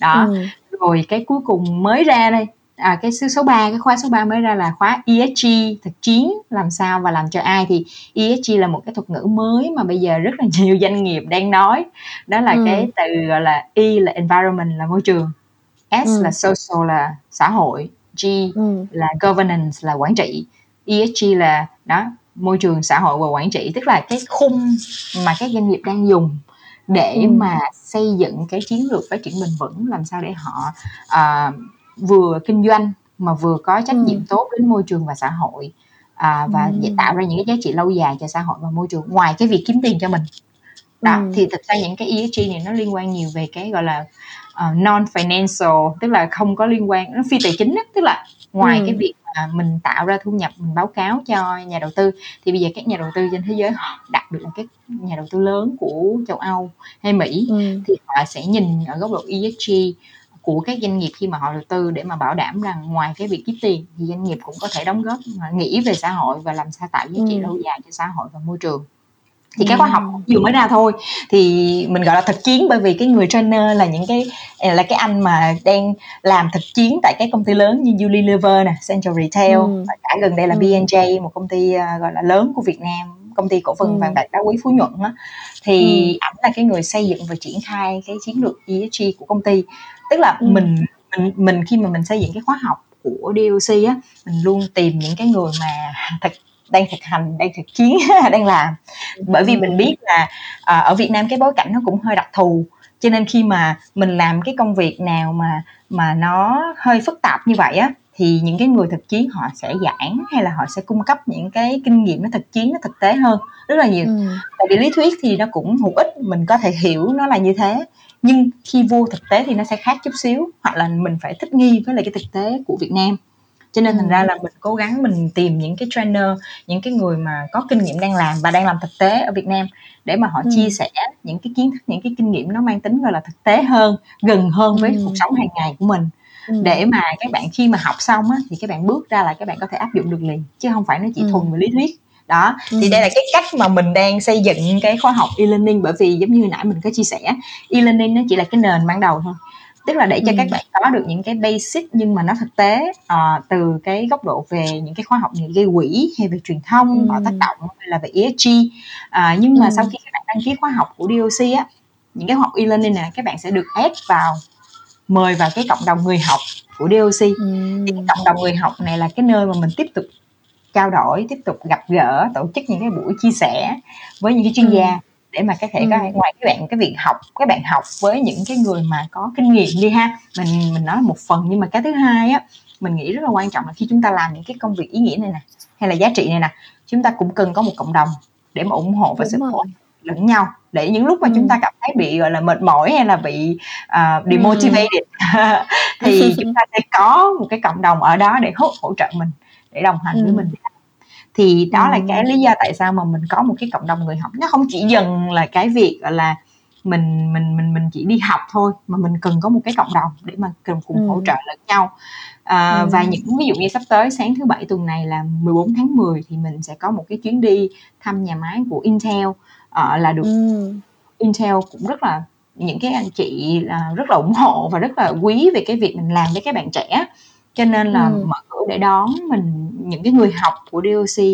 đó ừ. rồi cái cuối cùng mới ra đây à, cái số 3 cái khóa số 3 mới ra là khóa ESG thực chiến làm sao và làm cho ai thì ESG là một cái thuật ngữ mới mà bây giờ rất là nhiều doanh nghiệp đang nói đó là ừ. cái từ gọi là E là environment là môi trường S ừ. là social là xã hội G ừ. là governance là quản trị ESG là đó môi trường xã hội và quản trị tức là cái khung mà các doanh nghiệp đang dùng để ừ. mà xây dựng cái chiến lược phát triển bền vững làm sao để họ uh, vừa kinh doanh mà vừa có trách nhiệm ừ. tốt đến môi trường và xã hội à, và ừ. tạo ra những cái giá trị lâu dài cho xã hội và môi trường ngoài cái việc kiếm tiền cho mình đó ừ. thì thực ra những cái ESG này nó liên quan nhiều về cái gọi là uh, non financial tức là không có liên quan nó phi tài chính đó. tức là ngoài ừ. cái việc mà mình tạo ra thu nhập mình báo cáo cho nhà đầu tư thì bây giờ các nhà đầu tư trên thế giới đặc biệt là các nhà đầu tư lớn của châu Âu hay Mỹ ừ. thì họ sẽ nhìn ở góc độ ESG của các doanh nghiệp khi mà họ đầu tư để mà bảo đảm rằng ngoài cái việc kiếm tiền thì doanh nghiệp cũng có thể đóng góp nghĩ về xã hội và làm sao tạo giá trị ừ. lâu dài cho xã hội và môi trường thì cái khóa học vừa mới ra thôi thì mình gọi là thực chiến bởi vì cái người trainer là những cái là cái anh mà đang làm thực chiến tại các công ty lớn như Unilever nè, Central Retail ừ. và cả gần đây là ừ. B&J một công ty uh, gọi là lớn của Việt Nam công ty cổ phần ừ. vàng bạc đá quý phú nhuận á thì ừ. ảnh là cái người xây dựng và triển khai cái chiến lược ESG của công ty tức là ừ. mình mình mình khi mà mình xây dựng cái khóa học của DLC á mình luôn tìm những cái người mà thật đang thực hành đang thực chiến đang làm bởi vì mình biết là à, ở Việt Nam cái bối cảnh nó cũng hơi đặc thù cho nên khi mà mình làm cái công việc nào mà mà nó hơi phức tạp như vậy á thì những cái người thực chiến họ sẽ giảng hay là họ sẽ cung cấp những cái kinh nghiệm nó thực chiến nó thực tế hơn rất là nhiều ừ. tại vì lý thuyết thì nó cũng hữu ích mình có thể hiểu nó là như thế nhưng khi vô thực tế thì nó sẽ khác chút xíu hoặc là mình phải thích nghi với lại cái thực tế của Việt Nam cho nên thành ra là mình cố gắng mình tìm những cái trainer những cái người mà có kinh nghiệm đang làm và đang làm thực tế ở Việt Nam để mà họ ừ. chia sẻ những cái kiến thức những cái kinh nghiệm nó mang tính gọi là thực tế hơn gần hơn với ừ. cuộc sống hàng ngày của mình ừ. để mà các bạn khi mà học xong á, thì các bạn bước ra là các bạn có thể áp dụng được liền chứ không phải nó chỉ ừ. thuần về lý thuyết đó ừ. thì đây là cái cách mà mình đang xây dựng cái khóa học e-learning bởi vì giống như nãy mình có chia sẻ e-learning nó chỉ là cái nền ban đầu thôi tức là để cho ừ. các bạn có được những cái basic nhưng mà nó thực tế uh, từ cái góc độ về những cái khóa học như gây quỹ hay về truyền thông ừ. tác động hay là về ESG uh, nhưng mà ừ. sau khi các bạn đăng ký khóa học của DOC á những cái học e-learning này các bạn sẽ được add vào mời vào cái cộng đồng người học của DOC ừ. thì cái cộng đồng người học này là cái nơi mà mình tiếp tục trao đổi tiếp tục gặp gỡ tổ chức những cái buổi chia sẻ với những cái chuyên gia ừ. để mà có thể ừ. có ngoài các bạn cái việc học các bạn học với những cái người mà có kinh nghiệm đi ha mình mình nói một phần nhưng mà cái thứ hai á mình nghĩ rất là quan trọng là khi chúng ta làm những cái công việc ý nghĩa này nè hay là giá trị này nè chúng ta cũng cần có một cộng đồng để mà ủng hộ và Đúng support lẫn nhau để những lúc mà ừ. chúng ta cảm thấy bị gọi là mệt mỏi hay là bị uh, demotivated ừ. thì chúng ta sẽ có một cái cộng đồng ở đó để hỗ, hỗ trợ mình để đồng hành ừ. với mình thì đó ừ. là cái lý do tại sao mà mình có một cái cộng đồng người học nó không chỉ dừng là cái việc gọi là mình mình mình mình chỉ đi học thôi mà mình cần có một cái cộng đồng để mà cùng cùng ừ. hỗ trợ lẫn nhau à, ừ. và những ví dụ như sắp tới sáng thứ bảy tuần này là 14 tháng 10 thì mình sẽ có một cái chuyến đi thăm nhà máy của Intel uh, là được ừ. Intel cũng rất là những cái anh chị là rất là ủng hộ và rất là quý về cái việc mình làm với các bạn trẻ cho nên là ừ. mở cửa để đón mình những cái người học của DOC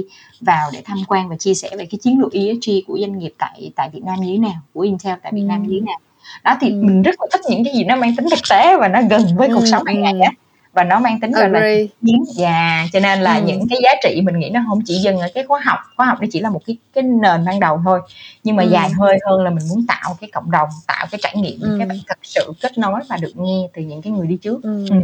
vào để tham quan và chia sẻ về cái chiến lược ESG của doanh nghiệp tại tại Việt Nam như thế nào của Intel tại Việt Nam như thế nào đó thì ừ. mình rất là thích những cái gì nó mang tính thực tế và nó gần với cuộc ừ. sống hàng ngày á và nó mang tính gọi là chiến dạ cho nên là ừ. những cái giá trị mình nghĩ nó không chỉ dừng ở cái khóa học khóa học nó chỉ là một cái cái nền ban đầu thôi nhưng mà ừ. dài hơi hơn là mình muốn tạo cái cộng đồng tạo cái trải nghiệm ừ. các bạn thật sự kết nối và được nghe từ những cái người đi trước ừ. Ừ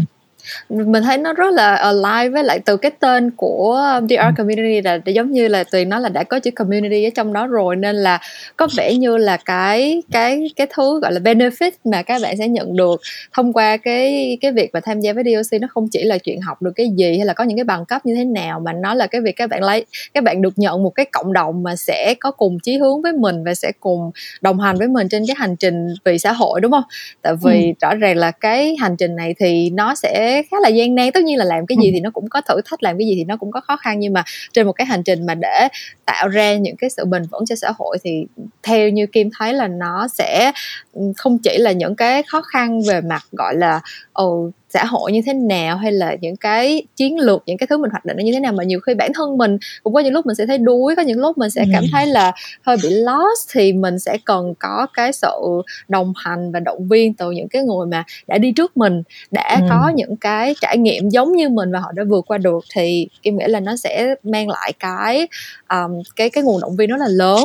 mình thấy nó rất là alive với lại từ cái tên của DR ừ. community là giống như là tùy nó là đã có chữ community ở trong đó rồi nên là có vẻ như là cái cái cái thứ gọi là benefit mà các bạn sẽ nhận được thông qua cái cái việc mà tham gia với DOC nó không chỉ là chuyện học được cái gì hay là có những cái bằng cấp như thế nào mà nó là cái việc các bạn lấy các bạn được nhận một cái cộng đồng mà sẽ có cùng chí hướng với mình và sẽ cùng đồng hành với mình trên cái hành trình vì xã hội đúng không? Tại vì ừ. rõ ràng là cái hành trình này thì nó sẽ khá là gian nan. Tất nhiên là làm cái gì thì nó cũng có thử thách làm cái gì thì nó cũng có khó khăn. Nhưng mà trên một cái hành trình mà để tạo ra những cái sự bền vững cho xã hội thì theo như kim thấy là nó sẽ không chỉ là những cái khó khăn về mặt gọi là oh, xã hội như thế nào hay là những cái chiến lược những cái thứ mình hoạch định nó như thế nào. Mà nhiều khi bản thân mình cũng có những lúc mình sẽ thấy đuối có những lúc mình sẽ cảm thấy là hơi bị lost thì mình sẽ cần có cái sự đồng hành và động viên từ những cái người mà đã đi trước mình đã ừ. có những cái trải nghiệm giống như mình và họ đã vượt qua được. Thì kim nghĩ là nó sẽ mang lại cái um, cái cái nguồn động viên rất là lớn.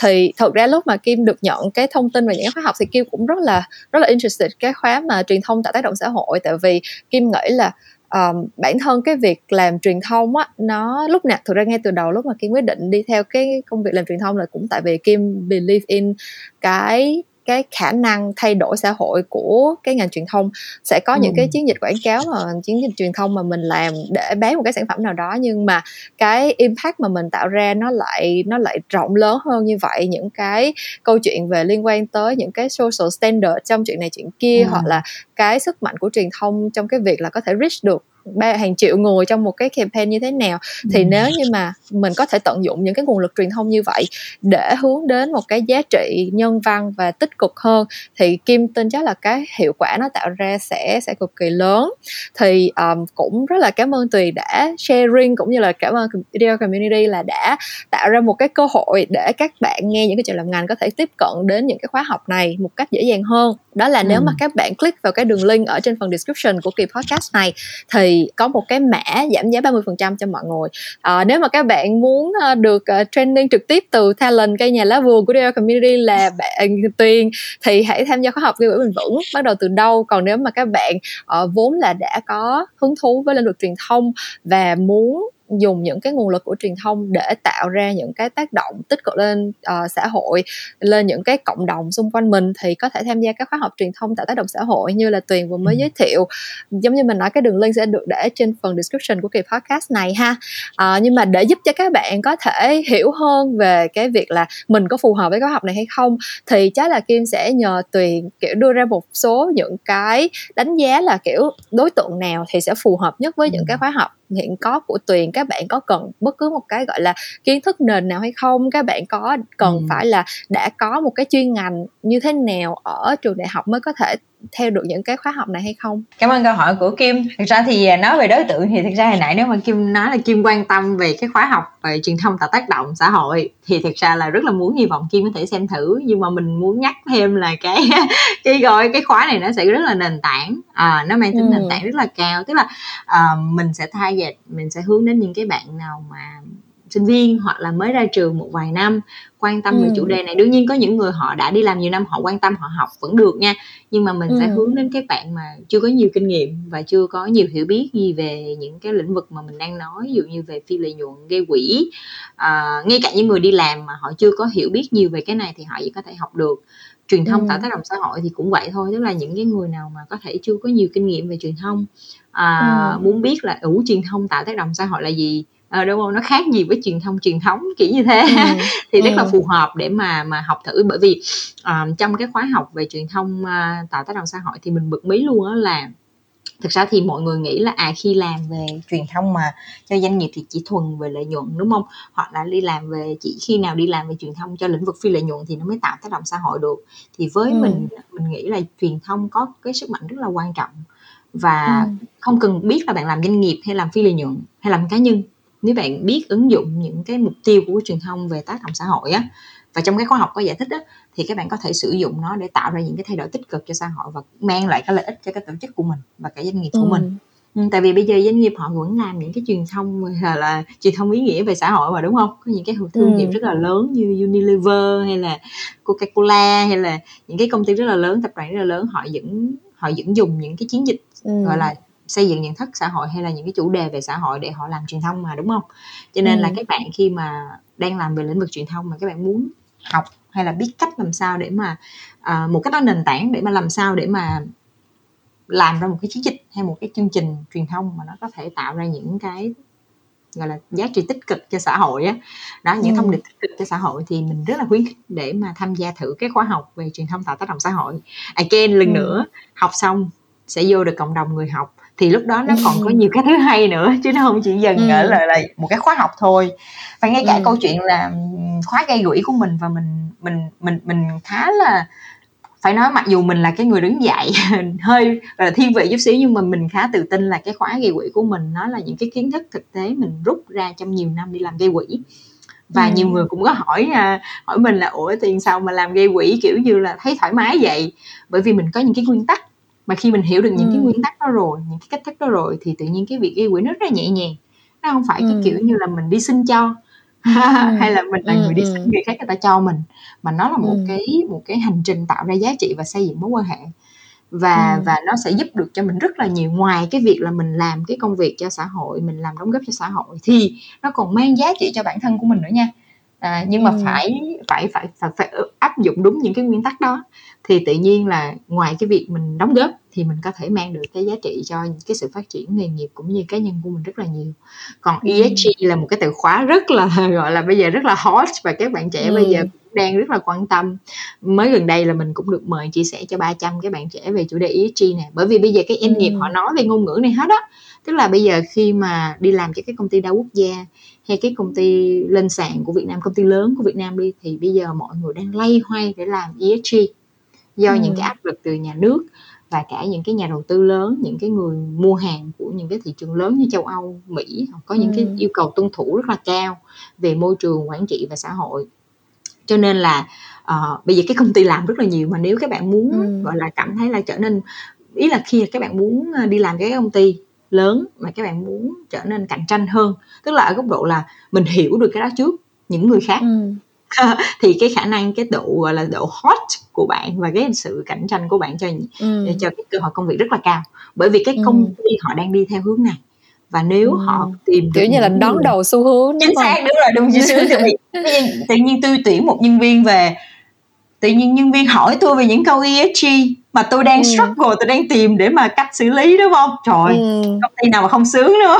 Thì thực ra lúc mà kim được nhận cái thông tin về những khóa học thì kim cũng rất là rất là interested cái khóa mà truyền thông tạo tác động xã hội. Tại vì kim nghĩ là um, bản thân cái việc làm truyền thông á nó lúc nào thực ra ngay từ đầu lúc mà kim quyết định đi theo cái công việc làm truyền thông là cũng tại vì kim believe in cái cái khả năng thay đổi xã hội của cái ngành truyền thông sẽ có ừ. những cái chiến dịch quảng cáo mà chiến dịch truyền thông mà mình làm để bán một cái sản phẩm nào đó nhưng mà cái impact mà mình tạo ra nó lại nó lại rộng lớn hơn như vậy những cái câu chuyện về liên quan tới những cái social standard trong chuyện này chuyện kia ừ. hoặc là cái sức mạnh của truyền thông trong cái việc là có thể reach được ba hàng triệu người trong một cái campaign như thế nào thì ừ. nếu như mà mình có thể tận dụng những cái nguồn lực truyền thông như vậy để hướng đến một cái giá trị nhân văn và tích cực hơn thì kim tin chắc là cái hiệu quả nó tạo ra sẽ sẽ cực kỳ lớn thì um, cũng rất là cảm ơn tùy đã sharing cũng như là cảm ơn video community là đã tạo ra một cái cơ hội để các bạn nghe những cái chuyện làm ngành có thể tiếp cận đến những cái khóa học này một cách dễ dàng hơn đó là ừ. nếu mà các bạn click vào cái đường link ở trên phần description của kỳ podcast này thì có một cái mã giảm giá 30% cho mọi người. À, nếu mà các bạn muốn ờ, được ờ, training trực tiếp từ talent cây nhà lá vườn của DL Community là bạn Tuyền thì hãy tham gia khóa học gây quỹ bền vững bắt đầu từ đâu. Còn nếu mà các bạn uh, vốn là đã có hứng thú với lĩnh vực truyền thông và muốn dùng những cái nguồn lực của truyền thông để tạo ra những cái tác động tích cực lên uh, xã hội lên những cái cộng đồng xung quanh mình thì có thể tham gia các khóa học truyền thông tạo tác động xã hội như là tuyền vừa mới ừ. giới thiệu. Giống như mình nói cái đường link sẽ được để trên phần description của kỳ podcast này ha. Uh, nhưng mà để giúp cho các bạn có thể hiểu hơn về cái việc là mình có phù hợp với khóa học này hay không thì chắc là kim sẽ nhờ tuyền kiểu đưa ra một số những cái đánh giá là kiểu đối tượng nào thì sẽ phù hợp nhất với những cái khóa học hiện có của tuyền các bạn có cần bất cứ một cái gọi là kiến thức nền nào hay không các bạn có cần ừ. phải là đã có một cái chuyên ngành như thế nào ở trường đại học mới có thể theo được những cái khóa học này hay không? Cảm ơn câu hỏi của kim. Thực ra thì à, nói về đối tượng thì thực ra hồi nãy nếu mà kim nói là kim quan tâm về cái khóa học về truyền thông tạo tác động xã hội thì thực ra là rất là muốn hy vọng kim có thể xem thử. Nhưng mà mình muốn nhắc thêm là cái cái gọi cái khóa này nó sẽ rất là nền tảng. À, nó mang tính ừ. nền tảng rất là cao. Tức là à, mình sẽ thay về mình sẽ hướng đến những cái bạn nào mà sinh viên hoặc là mới ra trường một vài năm quan tâm ừ. về chủ đề này đương nhiên có những người họ đã đi làm nhiều năm họ quan tâm họ học vẫn được nha nhưng mà mình ừ. sẽ hướng đến các bạn mà chưa có nhiều kinh nghiệm và chưa có nhiều hiểu biết gì về những cái lĩnh vực mà mình đang nói ví dụ như về phi lợi nhuận gây quỹ à, ngay cả những người đi làm mà họ chưa có hiểu biết nhiều về cái này thì họ chỉ có thể học được truyền thông ừ. tạo tác động xã hội thì cũng vậy thôi tức là những cái người nào mà có thể chưa có nhiều kinh nghiệm về truyền thông à, ừ. muốn biết là ủ truyền thông tạo tác động xã hội là gì à, đúng không nó khác gì với truyền thông truyền thống kiểu như thế ừ. thì rất ừ. là phù hợp để mà mà học thử bởi vì uh, trong cái khóa học về truyền thông uh, tạo tác động xã hội thì mình bật mí luôn á là thực ra thì mọi người nghĩ là à khi làm về truyền thông mà cho doanh nghiệp thì chỉ thuần về lợi nhuận đúng không hoặc là đi làm về chỉ khi nào đi làm về truyền thông cho lĩnh vực phi lợi nhuận thì nó mới tạo tác động xã hội được thì với ừ. mình mình nghĩ là truyền thông có cái sức mạnh rất là quan trọng và ừ. không cần biết là bạn làm doanh nghiệp hay làm phi lợi nhuận hay làm cá nhân nếu bạn biết ứng dụng những cái mục tiêu của truyền thông về tác động xã hội á và trong cái khóa học có giải thích á thì các bạn có thể sử dụng nó để tạo ra những cái thay đổi tích cực cho xã hội và mang lại cái lợi ích cho cái tổ chức của mình và cả doanh nghiệp của ừ. mình ừ, tại vì bây giờ doanh nghiệp họ vẫn làm những cái truyền thông là, là truyền thông ý nghĩa về xã hội mà đúng không có những cái thương hiệu ừ. rất là lớn như Unilever hay là Coca-Cola hay là những cái công ty rất là lớn tập đoàn rất là lớn họ vẫn họ vẫn dùng những cái chiến dịch ừ. gọi là xây dựng nhận thức xã hội hay là những cái chủ đề về xã hội để họ làm truyền thông mà đúng không cho nên ừ. là các bạn khi mà đang làm về lĩnh vực truyền thông mà các bạn muốn học hay là biết cách làm sao để mà uh, một cách đó nền tảng để mà làm sao để mà làm ra một cái chiến dịch hay một cái chương trình truyền thông mà nó có thể tạo ra những cái gọi là giá trị tích cực cho xã hội á đó những ừ. thông điệp tích cực cho xã hội thì mình rất là khuyến khích để mà tham gia thử cái khóa học về truyền thông tạo tác động xã hội again lần ừ. nữa học xong sẽ vô được cộng đồng người học thì lúc đó nó còn có nhiều cái thứ hay nữa chứ nó không chỉ dừng ở là, là một cái khóa học thôi. Và ngay cả câu chuyện là khóa gây quỹ của mình và mình mình mình mình khá là phải nói mặc dù mình là cái người đứng dạy hơi là thiên vị chút xíu nhưng mà mình khá tự tin là cái khóa gây quỹ của mình nó là những cái kiến thức thực tế mình rút ra trong nhiều năm đi làm gây quỹ và ừ. nhiều người cũng có hỏi à, hỏi mình là ủa tiền sao mà làm gây quỹ kiểu như là thấy thoải mái vậy. Bởi vì mình có những cái nguyên tắc mà khi mình hiểu được những ừ. cái nguyên tắc đó rồi những cái cách thức đó rồi thì tự nhiên cái việc gây quỹ nó rất là nhẹ nhàng nó không phải ừ. cái kiểu như là mình đi xin cho ừ. hay là mình là ừ, người đi xin người khác người ta cho mình mà nó là một ừ. cái một cái hành trình tạo ra giá trị và xây dựng mối quan hệ và ừ. và nó sẽ giúp được cho mình rất là nhiều ngoài cái việc là mình làm cái công việc cho xã hội mình làm đóng góp cho xã hội thì nó còn mang giá trị cho bản thân của mình nữa nha à, nhưng mà ừ. phải phải phải phải phải áp dụng đúng những cái nguyên tắc đó thì tự nhiên là ngoài cái việc mình đóng góp thì mình có thể mang được cái giá trị cho cái sự phát triển nghề nghiệp cũng như cá nhân của mình rất là nhiều còn ừ. ESG là một cái từ khóa rất là gọi là bây giờ rất là hot và các bạn trẻ ừ. bây giờ đang rất là quan tâm mới gần đây là mình cũng được mời chia sẻ cho 300 cái bạn trẻ về chủ đề ESG nè bởi vì bây giờ cái doanh nghiệp ừ. họ nói về ngôn ngữ này hết á tức là bây giờ khi mà đi làm cho cái công ty đa quốc gia hay cái công ty lên sàn của Việt Nam công ty lớn của Việt Nam đi thì bây giờ mọi người đang lay hoay để làm ESG do ừ. những cái áp lực từ nhà nước và cả những cái nhà đầu tư lớn những cái người mua hàng của những cái thị trường lớn như châu Âu Mỹ họ có những ừ. cái yêu cầu tuân thủ rất là cao về môi trường quản trị và xã hội cho nên là uh, bây giờ cái công ty làm rất là nhiều mà nếu các bạn muốn ừ. gọi là cảm thấy là trở nên ý là khi các bạn muốn ờ, đi làm cái công ty lớn mà các bạn muốn trở nên cạnh tranh hơn. Tức là ở góc độ là mình hiểu được cái đó trước những người khác. Ừ. thì cái khả năng cái độ gọi là độ hot của bạn và cái sự cạnh tranh của bạn cho ừ. cho cái cơ hội công việc rất là cao. Bởi vì cái công ty họ đang đi theo hướng này. Và nếu ừ. họ tìm kiểu như là đón người... đầu xu hướng chính xác đúng rồi đúng xu hướng tự nhiên. Tôi tuyển một nhân viên về. Tự nhiên nhân viên hỏi tôi về những câu ESG mà tôi đang ừ. struggle tôi đang tìm để mà cách xử lý đúng không trời ừ. công ty nào mà không sướng nữa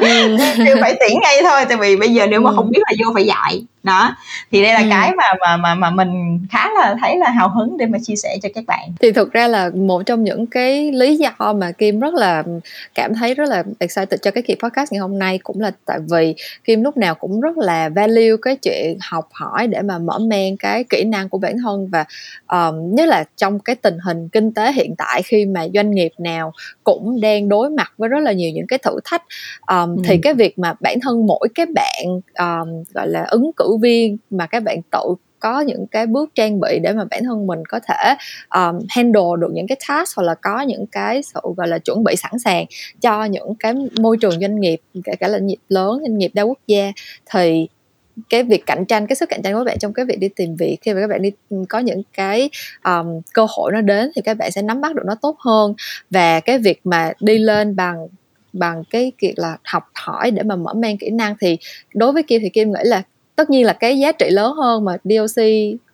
ừ. phải tuyển ngay thôi tại vì bây giờ nếu mà ừ. không biết là vô phải dạy đó thì đây là ừ. cái mà mà mà mà mình khá là thấy là hào hứng để mà chia sẻ cho các bạn thì thực ra là một trong những cái lý do mà Kim rất là cảm thấy rất là excited cho cái kỳ podcast ngày hôm nay cũng là tại vì Kim lúc nào cũng rất là value cái chuyện học hỏi để mà mở men cái kỹ năng của bản thân và um, nhất là trong cái tình hình kinh tế hiện tại khi mà doanh nghiệp nào cũng đang đối mặt với rất là nhiều những cái thử thách um, ừ. thì cái việc mà bản thân mỗi cái bạn um, gọi là ứng cử viên mà các bạn tự có những cái bước trang bị để mà bản thân mình có thể um, handle được những cái task hoặc là có những cái sự gọi là chuẩn bị sẵn sàng cho những cái môi trường doanh nghiệp kể cả là nghiệp lớn doanh nghiệp đa quốc gia. Thì cái việc cạnh tranh cái sức cạnh tranh của các bạn trong cái việc đi tìm việc khi mà các bạn đi ừ, có những cái um, cơ hội nó đến thì các bạn sẽ nắm bắt được nó tốt hơn. Và cái việc mà đi lên bằng bằng cái việc là học hỏi để mà mở mang kỹ năng thì đối với kim thì kim nghĩ là tất nhiên là cái giá trị lớn hơn mà DLC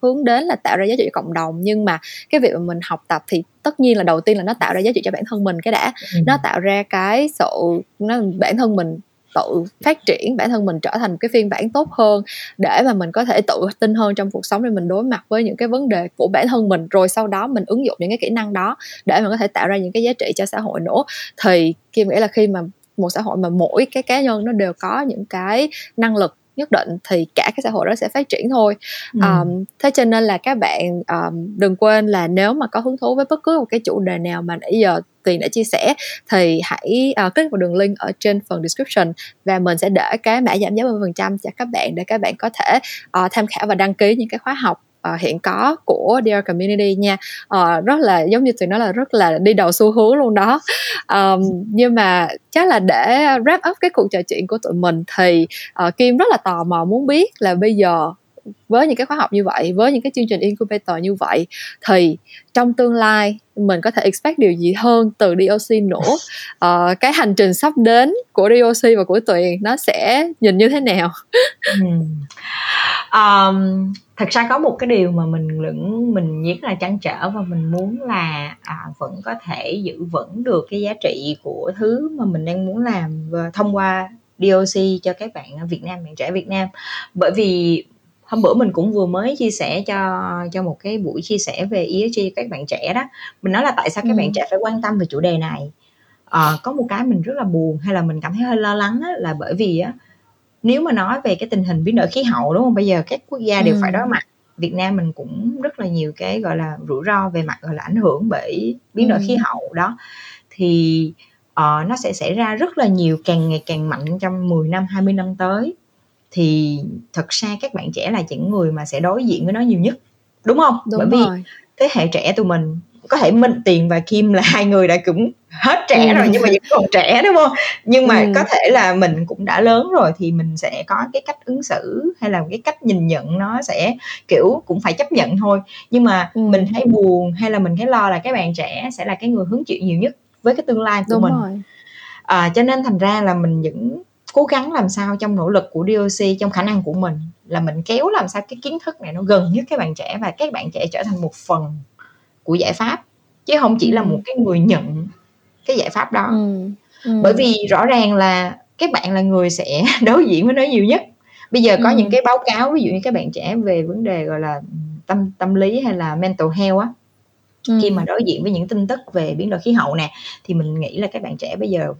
hướng đến là tạo ra giá trị cho cộng đồng nhưng mà cái việc mà mình học tập thì tất nhiên là đầu tiên là nó tạo ra giá trị cho bản thân mình cái đã ừ. nó tạo ra cái sự nó bản thân mình tự phát triển bản thân mình trở thành một cái phiên bản tốt hơn để mà mình có thể tự tin hơn trong cuộc sống để mình đối mặt với những cái vấn đề của bản thân mình rồi sau đó mình ứng dụng những cái kỹ năng đó để mình có thể tạo ra những cái giá trị cho xã hội nữa thì kim nghĩ là khi mà một xã hội mà mỗi cái cá nhân nó đều có những cái năng lực nhất định thì cả cái xã hội đó sẽ phát triển thôi ừ. um, thế cho nên là các bạn um, đừng quên là nếu mà có hứng thú với bất cứ một cái chủ đề nào mà nãy giờ tuyền đã chia sẻ thì hãy uh, click vào đường link ở trên phần description và mình sẽ để cái mã giảm giá 10% cho các bạn để các bạn có thể uh, tham khảo và đăng ký những cái khóa học uh, hiện có của Dear Community nha. Uh, rất là giống như tụi nó là rất là đi đầu xu hướng luôn đó. Um, nhưng mà chắc là để wrap up cái cuộc trò chuyện của tụi mình thì uh, Kim rất là tò mò muốn biết là bây giờ với những cái khóa học như vậy với những cái chương trình incubator như vậy thì trong tương lai mình có thể expect điều gì hơn từ DOC nữa? Uh, cái hành trình sắp đến của DOC và của Tuyền nó sẽ nhìn như thế nào? Um, thật ra có một cái điều mà mình lẫn mình rất là trăn trở và mình muốn là à, vẫn có thể giữ vững được cái giá trị của thứ mà mình đang muốn làm và thông qua DOC cho các bạn ở Việt Nam bạn trẻ Việt Nam. Bởi vì hôm bữa mình cũng vừa mới chia sẻ cho cho một cái buổi chia sẻ về ESG các bạn trẻ đó mình nói là tại sao các ừ. bạn trẻ phải quan tâm về chủ đề này à, có một cái mình rất là buồn hay là mình cảm thấy hơi lo lắng á, là bởi vì á nếu mà nói về cái tình hình biến đổi khí hậu đúng không bây giờ các quốc gia đều ừ. phải đối mặt Việt Nam mình cũng rất là nhiều cái gọi là rủi ro về mặt gọi là ảnh hưởng bởi biến đổi ừ. khí hậu đó thì uh, nó sẽ xảy ra rất là nhiều càng ngày càng mạnh trong 10 năm 20 năm tới thì thật ra các bạn trẻ là những người mà sẽ đối diện với nó nhiều nhất đúng không đúng bởi vì rồi. thế hệ trẻ tụi mình có thể minh tiền và kim là hai người đã cũng hết trẻ ừ. rồi nhưng mà vẫn còn trẻ đúng không nhưng mà ừ. có thể là mình cũng đã lớn rồi thì mình sẽ có cái cách ứng xử hay là cái cách nhìn nhận nó sẽ kiểu cũng phải chấp nhận thôi nhưng mà ừ. mình thấy buồn hay là mình thấy lo là các bạn trẻ sẽ là cái người hứng chịu nhiều nhất với cái tương lai của đúng mình rồi. À, cho nên thành ra là mình vẫn cố gắng làm sao trong nỗ lực của DOC trong khả năng của mình là mình kéo làm sao cái kiến thức này nó gần nhất các bạn trẻ và các bạn trẻ trở thành một phần của giải pháp chứ không chỉ là một cái người nhận cái giải pháp đó ừ. Ừ. bởi vì rõ ràng là các bạn là người sẽ đối diện với nó nhiều nhất bây giờ có ừ. những cái báo cáo ví dụ như các bạn trẻ về vấn đề gọi là tâm tâm lý hay là mental health á ừ. khi mà đối diện với những tin tức về biến đổi khí hậu nè thì mình nghĩ là các bạn trẻ bây giờ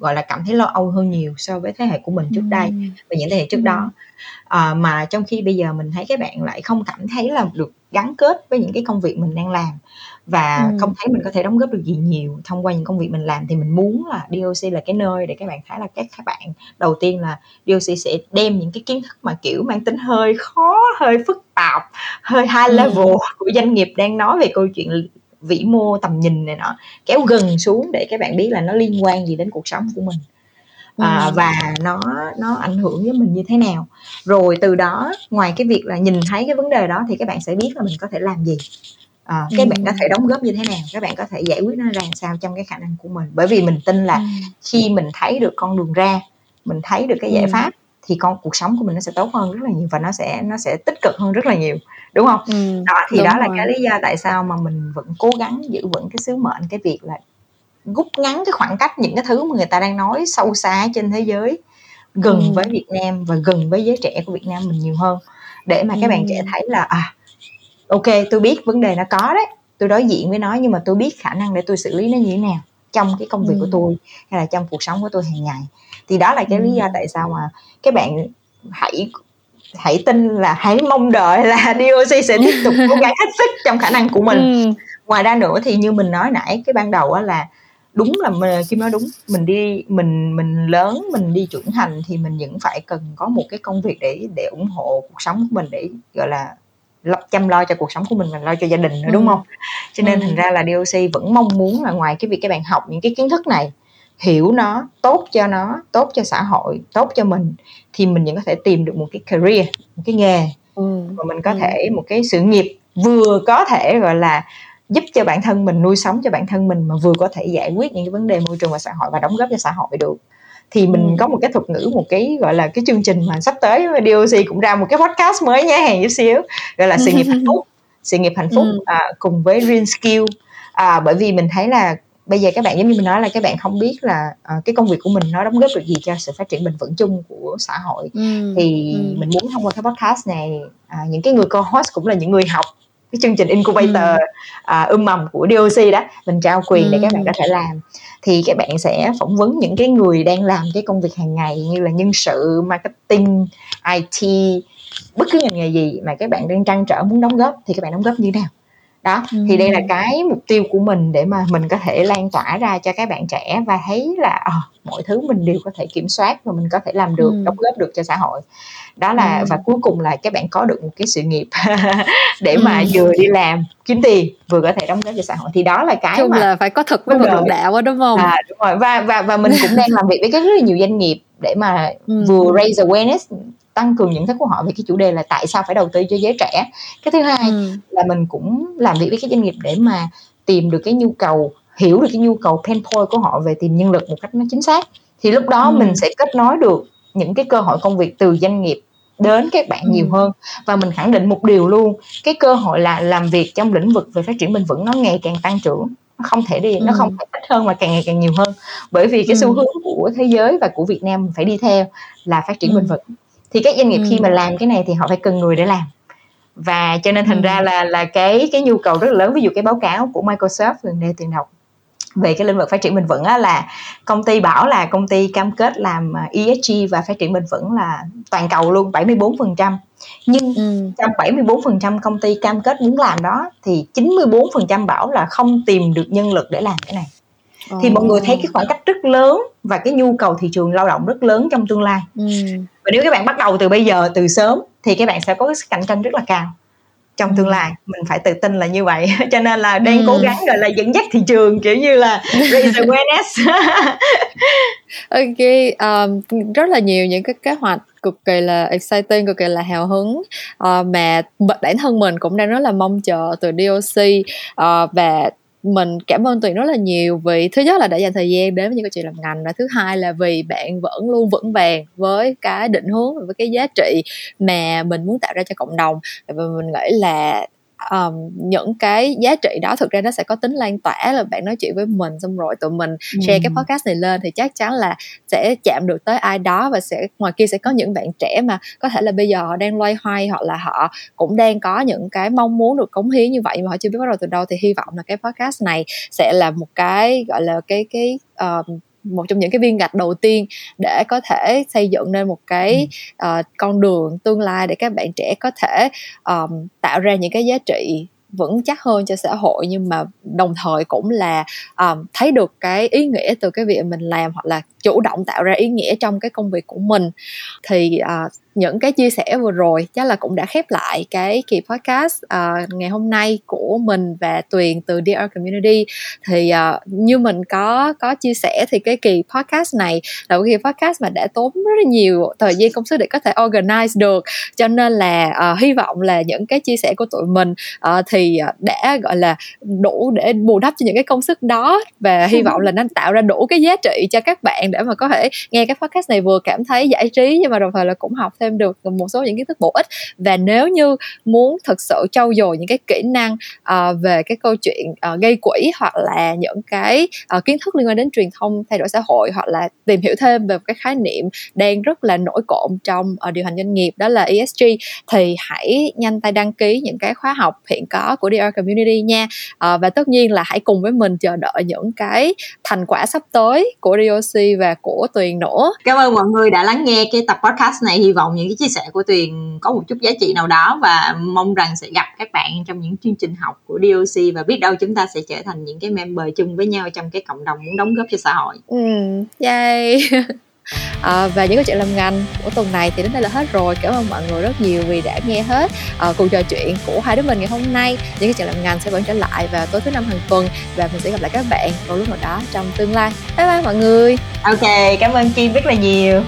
gọi là cảm thấy lo âu hơn nhiều so với thế hệ của mình trước đây và những thế hệ trước đó à, mà trong khi bây giờ mình thấy các bạn lại không cảm thấy là được gắn kết với những cái công việc mình đang làm và ừ. không thấy mình có thể đóng góp được gì nhiều thông qua những công việc mình làm thì mình muốn là DOC là cái nơi để các bạn thấy là các các bạn đầu tiên là DOC sẽ đem những cái kiến thức mà kiểu mang tính hơi khó hơi phức tạp hơi high level ừ. của doanh nghiệp đang nói về câu chuyện vĩ mô tầm nhìn này nọ kéo gần xuống để các bạn biết là nó liên quan gì đến cuộc sống của mình. À, ừ. và nó nó ảnh hưởng với mình như thế nào. Rồi từ đó ngoài cái việc là nhìn thấy cái vấn đề đó thì các bạn sẽ biết là mình có thể làm gì. À, các bạn có thể đóng góp như thế nào các bạn có thể giải quyết nó ra sao trong cái khả năng của mình. Bởi vì mình tin là khi mình thấy được con đường ra mình thấy được cái giải pháp thì con cuộc sống của mình nó sẽ tốt hơn rất là nhiều và nó sẽ nó sẽ tích cực hơn rất là nhiều đúng không ừ, đó thì đó rồi. là cái lý do tại sao mà mình vẫn cố gắng giữ vững cái sứ mệnh cái việc là rút ngắn cái khoảng cách những cái thứ mà người ta đang nói sâu xa trên thế giới gần ừ. với Việt Nam và gần với giới trẻ của Việt Nam mình nhiều hơn để mà các bạn trẻ thấy là à ok tôi biết vấn đề nó có đấy tôi đối diện với nó nhưng mà tôi biết khả năng để tôi xử lý nó như thế nào trong cái công việc ừ. của tôi hay là trong cuộc sống của tôi hàng ngày thì đó là cái ừ. lý do tại sao mà các bạn hãy hãy tin là hãy mong đợi là DOC sẽ tiếp tục cố gắng hết sức trong khả năng của mình ừ. ngoài ra nữa thì như mình nói nãy cái ban đầu á là đúng là mình, kim nói đúng mình đi mình mình lớn mình đi trưởng thành thì mình vẫn phải cần có một cái công việc để để ủng hộ cuộc sống của mình để gọi là chăm lo cho cuộc sống của mình và lo cho gia đình nữa đúng không cho nên ừ. thành ra là DOC vẫn mong muốn là ngoài cái việc các bạn học những cái kiến thức này hiểu nó tốt cho nó tốt cho xã hội tốt cho mình thì mình vẫn có thể tìm được một cái career một cái nghề ừ. và mình có ừ. thể một cái sự nghiệp vừa có thể gọi là giúp cho bản thân mình nuôi sống cho bản thân mình mà vừa có thể giải quyết những cái vấn đề môi trường và xã hội và đóng góp cho xã hội được thì mình ừ. có một cái thuật ngữ một cái gọi là cái chương trình mà sắp tới DOC cũng ra một cái podcast mới nha hàng chút xíu gọi là sự nghiệp hạnh phúc sự nghiệp hạnh phúc ừ. à, cùng với Green Skill à, bởi vì mình thấy là bây giờ các bạn giống như mình nói là các bạn không biết là uh, cái công việc của mình nó đóng góp được gì cho sự phát triển bền vững chung của xã hội ừ. thì ừ. mình muốn thông qua cái podcast này uh, những cái người co-host cũng là những người học cái chương trình incubator ừ. uh, ươm mầm của DOC đó mình trao quyền ừ. để các bạn có thể làm thì các bạn sẽ phỏng vấn những cái người đang làm cái công việc hàng ngày như là nhân sự marketing IT bất cứ ngành nghề gì mà các bạn đang trăn trở muốn đóng góp thì các bạn đóng góp như thế nào đó ừ. thì đây là cái mục tiêu của mình để mà mình có thể lan tỏa ra cho các bạn trẻ và thấy là oh, mọi thứ mình đều có thể kiểm soát và mình có thể làm được ừ. đóng góp được cho xã hội đó là ừ. và cuối cùng là các bạn có được một cái sự nghiệp để ừ. mà vừa đi làm kiếm tiền vừa có thể đóng góp cho xã hội thì đó là cái Chung mà là phải có thực với một đạo đó đúng không à, đúng rồi và và và mình cũng đang làm việc với rất là nhiều doanh nghiệp để mà ừ. vừa raise awareness tăng cường nhận thức của họ về cái chủ đề là tại sao phải đầu tư cho giới trẻ cái thứ hai ừ. là mình cũng làm việc với các doanh nghiệp để mà tìm được cái nhu cầu hiểu được cái nhu cầu pain point của họ về tìm nhân lực một cách nó chính xác thì lúc đó ừ. mình sẽ kết nối được những cái cơ hội công việc từ doanh nghiệp đến các bạn ừ. nhiều hơn và mình khẳng định một điều luôn cái cơ hội là làm việc trong lĩnh vực về phát triển bền vững nó ngày càng tăng trưởng nó không thể đi ừ. nó không thể ít hơn mà càng ngày càng nhiều hơn bởi vì cái ừ. xu hướng của thế giới và của Việt Nam phải đi theo là phát triển ừ. bền vững thì các doanh nghiệp ừ. khi mà làm cái này thì họ phải cần người để làm và cho nên thành ừ. ra là là cái cái nhu cầu rất là lớn ví dụ cái báo cáo của Microsoft gần đây tiền đọc về cái lĩnh vực phát triển bền vững á, là công ty bảo là công ty cam kết làm à, ESG và phát triển bền vững là toàn cầu luôn 74% nhưng ừ. trong 74% công ty cam kết muốn làm đó thì 94% bảo là không tìm được nhân lực để làm cái này thì mọi người thấy cái khoảng cách rất lớn và cái nhu cầu thị trường lao động rất lớn trong tương lai. Ừ. và nếu các bạn bắt đầu từ bây giờ từ sớm thì các bạn sẽ có cái cạnh tranh rất là cao trong tương lai. Mình phải tự tin là như vậy. Cho nên là đang ừ. cố gắng gọi là dẫn dắt thị trường kiểu như là raise awareness. Ok um, rất là nhiều những cái kế hoạch cực kỳ là exciting cực kỳ là hào hứng. Uh, mà bản thân mình cũng đang rất là mong chờ từ DOC uh, và mình cảm ơn tuyền rất là nhiều vì thứ nhất là đã dành thời gian đến với những câu chuyện làm ngành và thứ hai là vì bạn vẫn luôn vững vàng với cái định hướng và với cái giá trị mà mình muốn tạo ra cho cộng đồng. Và mình nghĩ là um, những cái giá trị đó thực ra nó sẽ có tính lan tỏa là bạn nói chuyện với mình xong rồi tụi mình share ừ. cái podcast này lên thì chắc chắn là sẽ chạm được tới ai đó và sẽ ngoài kia sẽ có những bạn trẻ mà có thể là bây giờ họ đang loay hoay hoặc là họ cũng đang có những cái mong muốn được cống hiến như vậy mà họ chưa biết bắt đầu từ đâu thì hy vọng là cái podcast này sẽ là một cái gọi là cái cái um, một trong những cái viên gạch đầu tiên để có thể xây dựng nên một cái uh, con đường tương lai để các bạn trẻ có thể um, tạo ra những cái giá trị vững chắc hơn cho xã hội. Nhưng mà đồng thời cũng là um, thấy được cái ý nghĩa từ cái việc mình làm hoặc là chủ động tạo ra ý nghĩa trong cái công việc của mình. Thì uh, những cái chia sẻ vừa rồi chắc là cũng đã khép lại cái kỳ podcast uh, ngày hôm nay của mình và Tuyền từ DR Community. Thì uh, như mình có có chia sẻ thì cái kỳ podcast này là một kỳ podcast mà đã tốn rất là nhiều thời gian công sức để có thể organize được. Cho nên là uh, hy vọng là những cái chia sẻ của tụi mình uh, thì đã gọi là đủ để bù đắp cho những cái công sức đó. Và hy vọng là nó tạo ra đủ cái giá trị cho các bạn để mà có thể nghe cái podcast này vừa cảm thấy giải trí nhưng mà đồng thời là cũng học thêm được một số những kiến thức bổ ích và nếu như muốn thực sự trau dồi những cái kỹ năng uh, về cái câu chuyện uh, gây quỹ hoặc là những cái uh, kiến thức liên quan đến truyền thông thay đổi xã hội hoặc là tìm hiểu thêm về cái khái niệm đang rất là nổi cộm trong uh, điều hành doanh nghiệp đó là ESG thì hãy nhanh tay đăng ký những cái khóa học hiện có của DR Community nha uh, và tất nhiên là hãy cùng với mình chờ đợi những cái thành quả sắp tới của DOC và của Tuyền nữa. Cảm ơn mọi người đã lắng nghe cái tập podcast này. Hy vọng vọng những cái chia sẻ của Tuyền có một chút giá trị nào đó và mong rằng sẽ gặp các bạn trong những chương trình học của DOC và biết đâu chúng ta sẽ trở thành những cái member chung với nhau trong cái cộng đồng muốn đóng góp cho xã hội. Ừ, yay. à, và những câu chuyện làm ngành của tuần này thì đến đây là hết rồi. Cảm ơn mọi người rất nhiều vì đã nghe hết. À, cuộc trò chuyện của hai đứa mình ngày hôm nay những câu chuyện làm ngành sẽ vẫn trở lại vào tối thứ năm hàng tuần và mình sẽ gặp lại các bạn vào lúc nào đó trong tương lai. Bye bye mọi người. Ok cảm ơn kim rất là nhiều